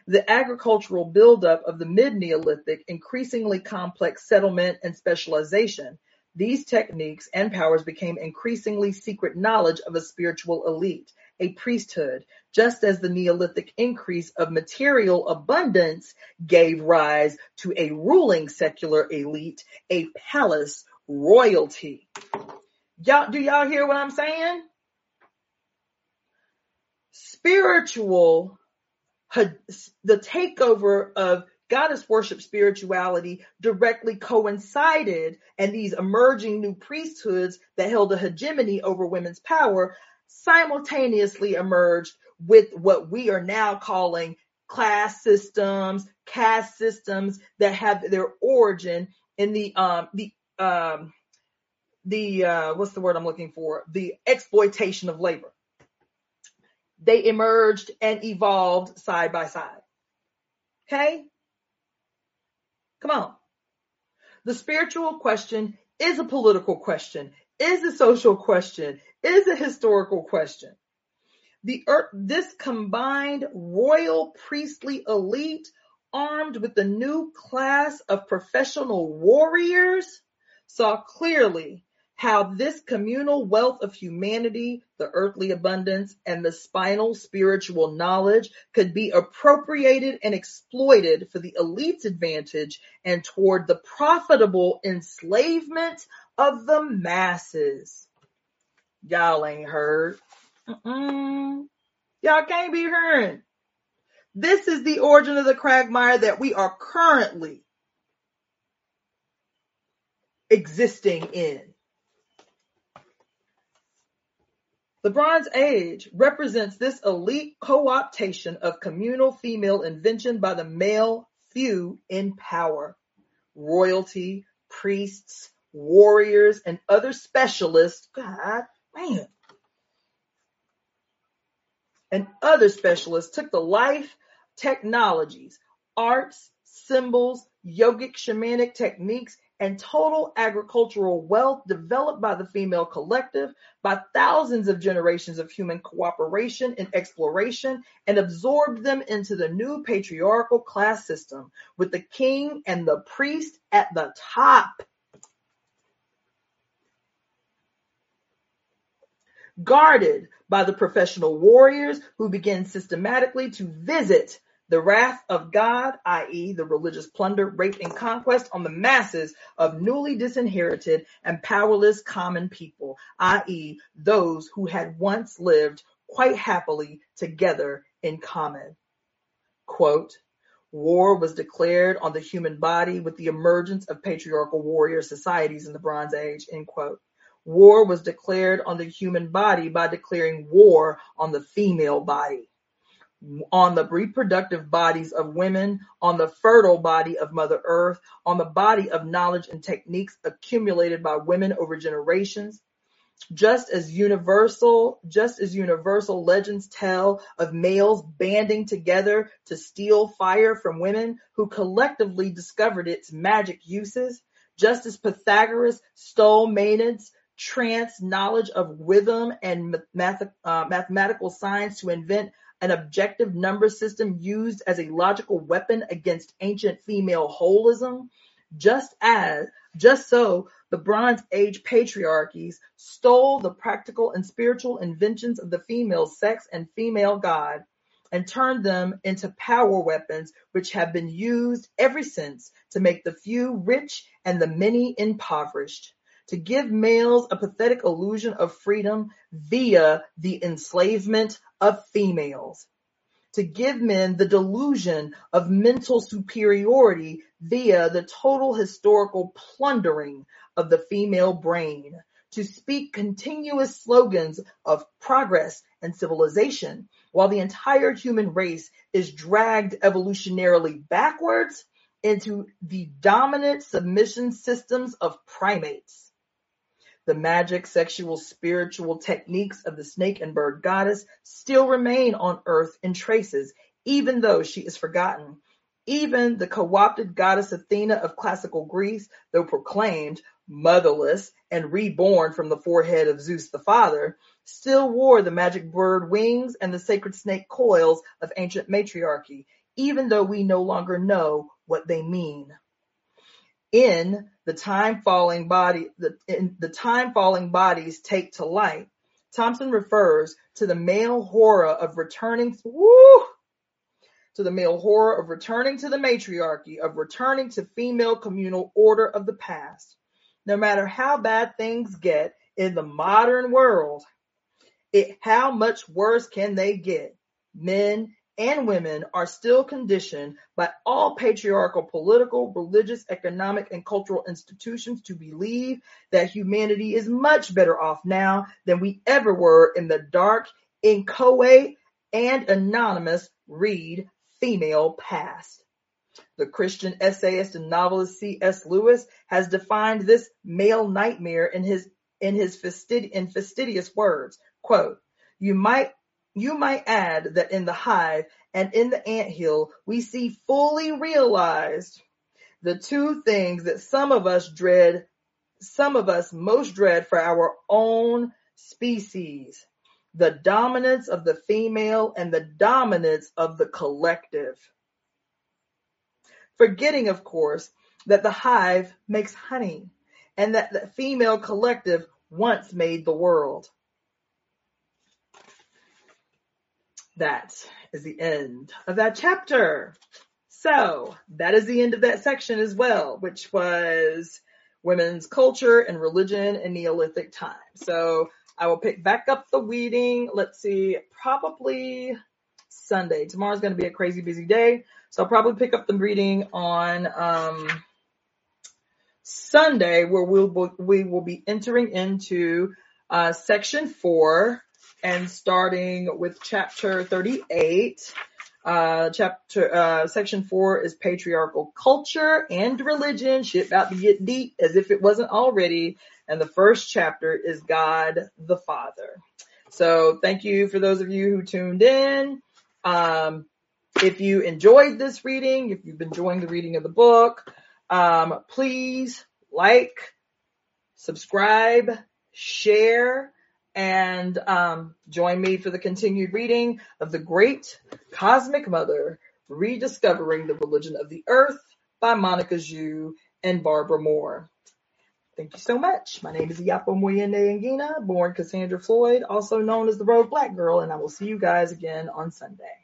The agricultural buildup of the mid-Neolithic, increasingly complex settlement and specialization, these techniques and powers became increasingly secret knowledge of a spiritual elite, a priesthood, just as the Neolithic increase of material abundance gave rise to a ruling secular elite, a palace royalty. Y'all, do y'all hear what I'm saying? Spiritual, the takeover of goddess worship spirituality directly coincided and these emerging new priesthoods that held a hegemony over women's power simultaneously emerged with what we are now calling class systems, caste systems that have their origin in the um the um the uh what's the word I'm looking for? The exploitation of labor. They emerged and evolved side by side. Okay? Come on. The spiritual question is a political question, is a social question, is a historical question. The earth, this combined royal priestly elite armed with the new class of professional warriors saw clearly how this communal wealth of humanity, the earthly abundance, and the spinal spiritual knowledge could be appropriated and exploited for the elite's advantage and toward the profitable enslavement of the masses. Y'all ain't heard. Mm-mm. Y'all can't be hearing. This is the origin of the quagmire that we are currently existing in. The Bronze Age represents this elite co-optation of communal female invention by the male few in power. Royalty, priests, warriors, and other specialists. God, man and other specialists took the life technologies, arts, symbols, yogic shamanic techniques, and total agricultural wealth developed by the female collective, by thousands of generations of human cooperation and exploration, and absorbed them into the new patriarchal class system, with the king and the priest at the top. Guarded by the professional warriors who began systematically to visit the wrath of God, i.e., the religious plunder, rape, and conquest on the masses of newly disinherited and powerless common people, i.e., those who had once lived quite happily together in common. Quote, War was declared on the human body with the emergence of patriarchal warrior societies in the Bronze Age. End quote. War was declared on the human body by declaring war on the female body on the reproductive bodies of women, on the fertile body of Mother Earth, on the body of knowledge and techniques accumulated by women over generations. Just as universal, just as universal legends tell of males banding together to steal fire from women who collectively discovered its magic uses, just as Pythagoras stole Maenad's trance knowledge of rhythm and math, uh, mathematical science to invent an objective number system used as a logical weapon against ancient female holism, just as, just so the Bronze Age patriarchies stole the practical and spiritual inventions of the female sex and female god and turned them into power weapons which have been used ever since to make the few rich and the many impoverished. To give males a pathetic illusion of freedom via the enslavement of females, to give men the delusion of mental superiority via the total historical plundering of the female brain, to speak continuous slogans of progress and civilization while the entire human race is dragged evolutionarily backwards into the dominant submission systems of primates. The magic, sexual, spiritual techniques of the snake and bird goddess still remain on earth in traces, even though she is forgotten. Even the co-opted goddess Athena of classical Greece, though proclaimed motherless and reborn from the forehead of Zeus the father, still wore the magic bird wings and the sacred snake coils of ancient matriarchy, even though we no longer know what they mean in the time falling body the, the time falling bodies take to light thompson refers to the male horror of returning woo, to the male horror of returning to the matriarchy of returning to female communal order of the past. No matter how bad things get in the modern world it how much worse can they get? Men and women are still conditioned by all patriarchal political, religious, economic, and cultural institutions to believe that humanity is much better off now than we ever were in the dark, inchoate, and anonymous read female past. The Christian essayist and novelist C.S. Lewis has defined this male nightmare in his in his fastid- in fastidious words. Quote, you might you might add that in the hive and in the anthill, we see fully realized the two things that some of us dread, some of us most dread for our own species. The dominance of the female and the dominance of the collective. Forgetting, of course, that the hive makes honey and that the female collective once made the world. That is the end of that chapter. So that is the end of that section as well, which was women's culture and religion in Neolithic times. So I will pick back up the reading. Let's see, probably Sunday. Tomorrow's going to be a crazy busy day. So I'll probably pick up the reading on, um, Sunday where we'll, we will be entering into, uh, section four, and starting with chapter 38. Uh, chapter, uh, section four is patriarchal culture and religion. Shit about to get deep as if it wasn't already. And the first chapter is God the Father. So thank you for those of you who tuned in. Um, if you enjoyed this reading, if you've been enjoying the reading of the book, um, please like, subscribe, share, and um, join me for the continued reading of The Great Cosmic Mother, Rediscovering the Religion of the Earth by Monica Sjöö and Barbara Mor. Thank you so much. My name is Yapo Moyende Angina, born Cassandra Floyd, also known as the Rogue Black Girl, and I will see you guys again on Sunday.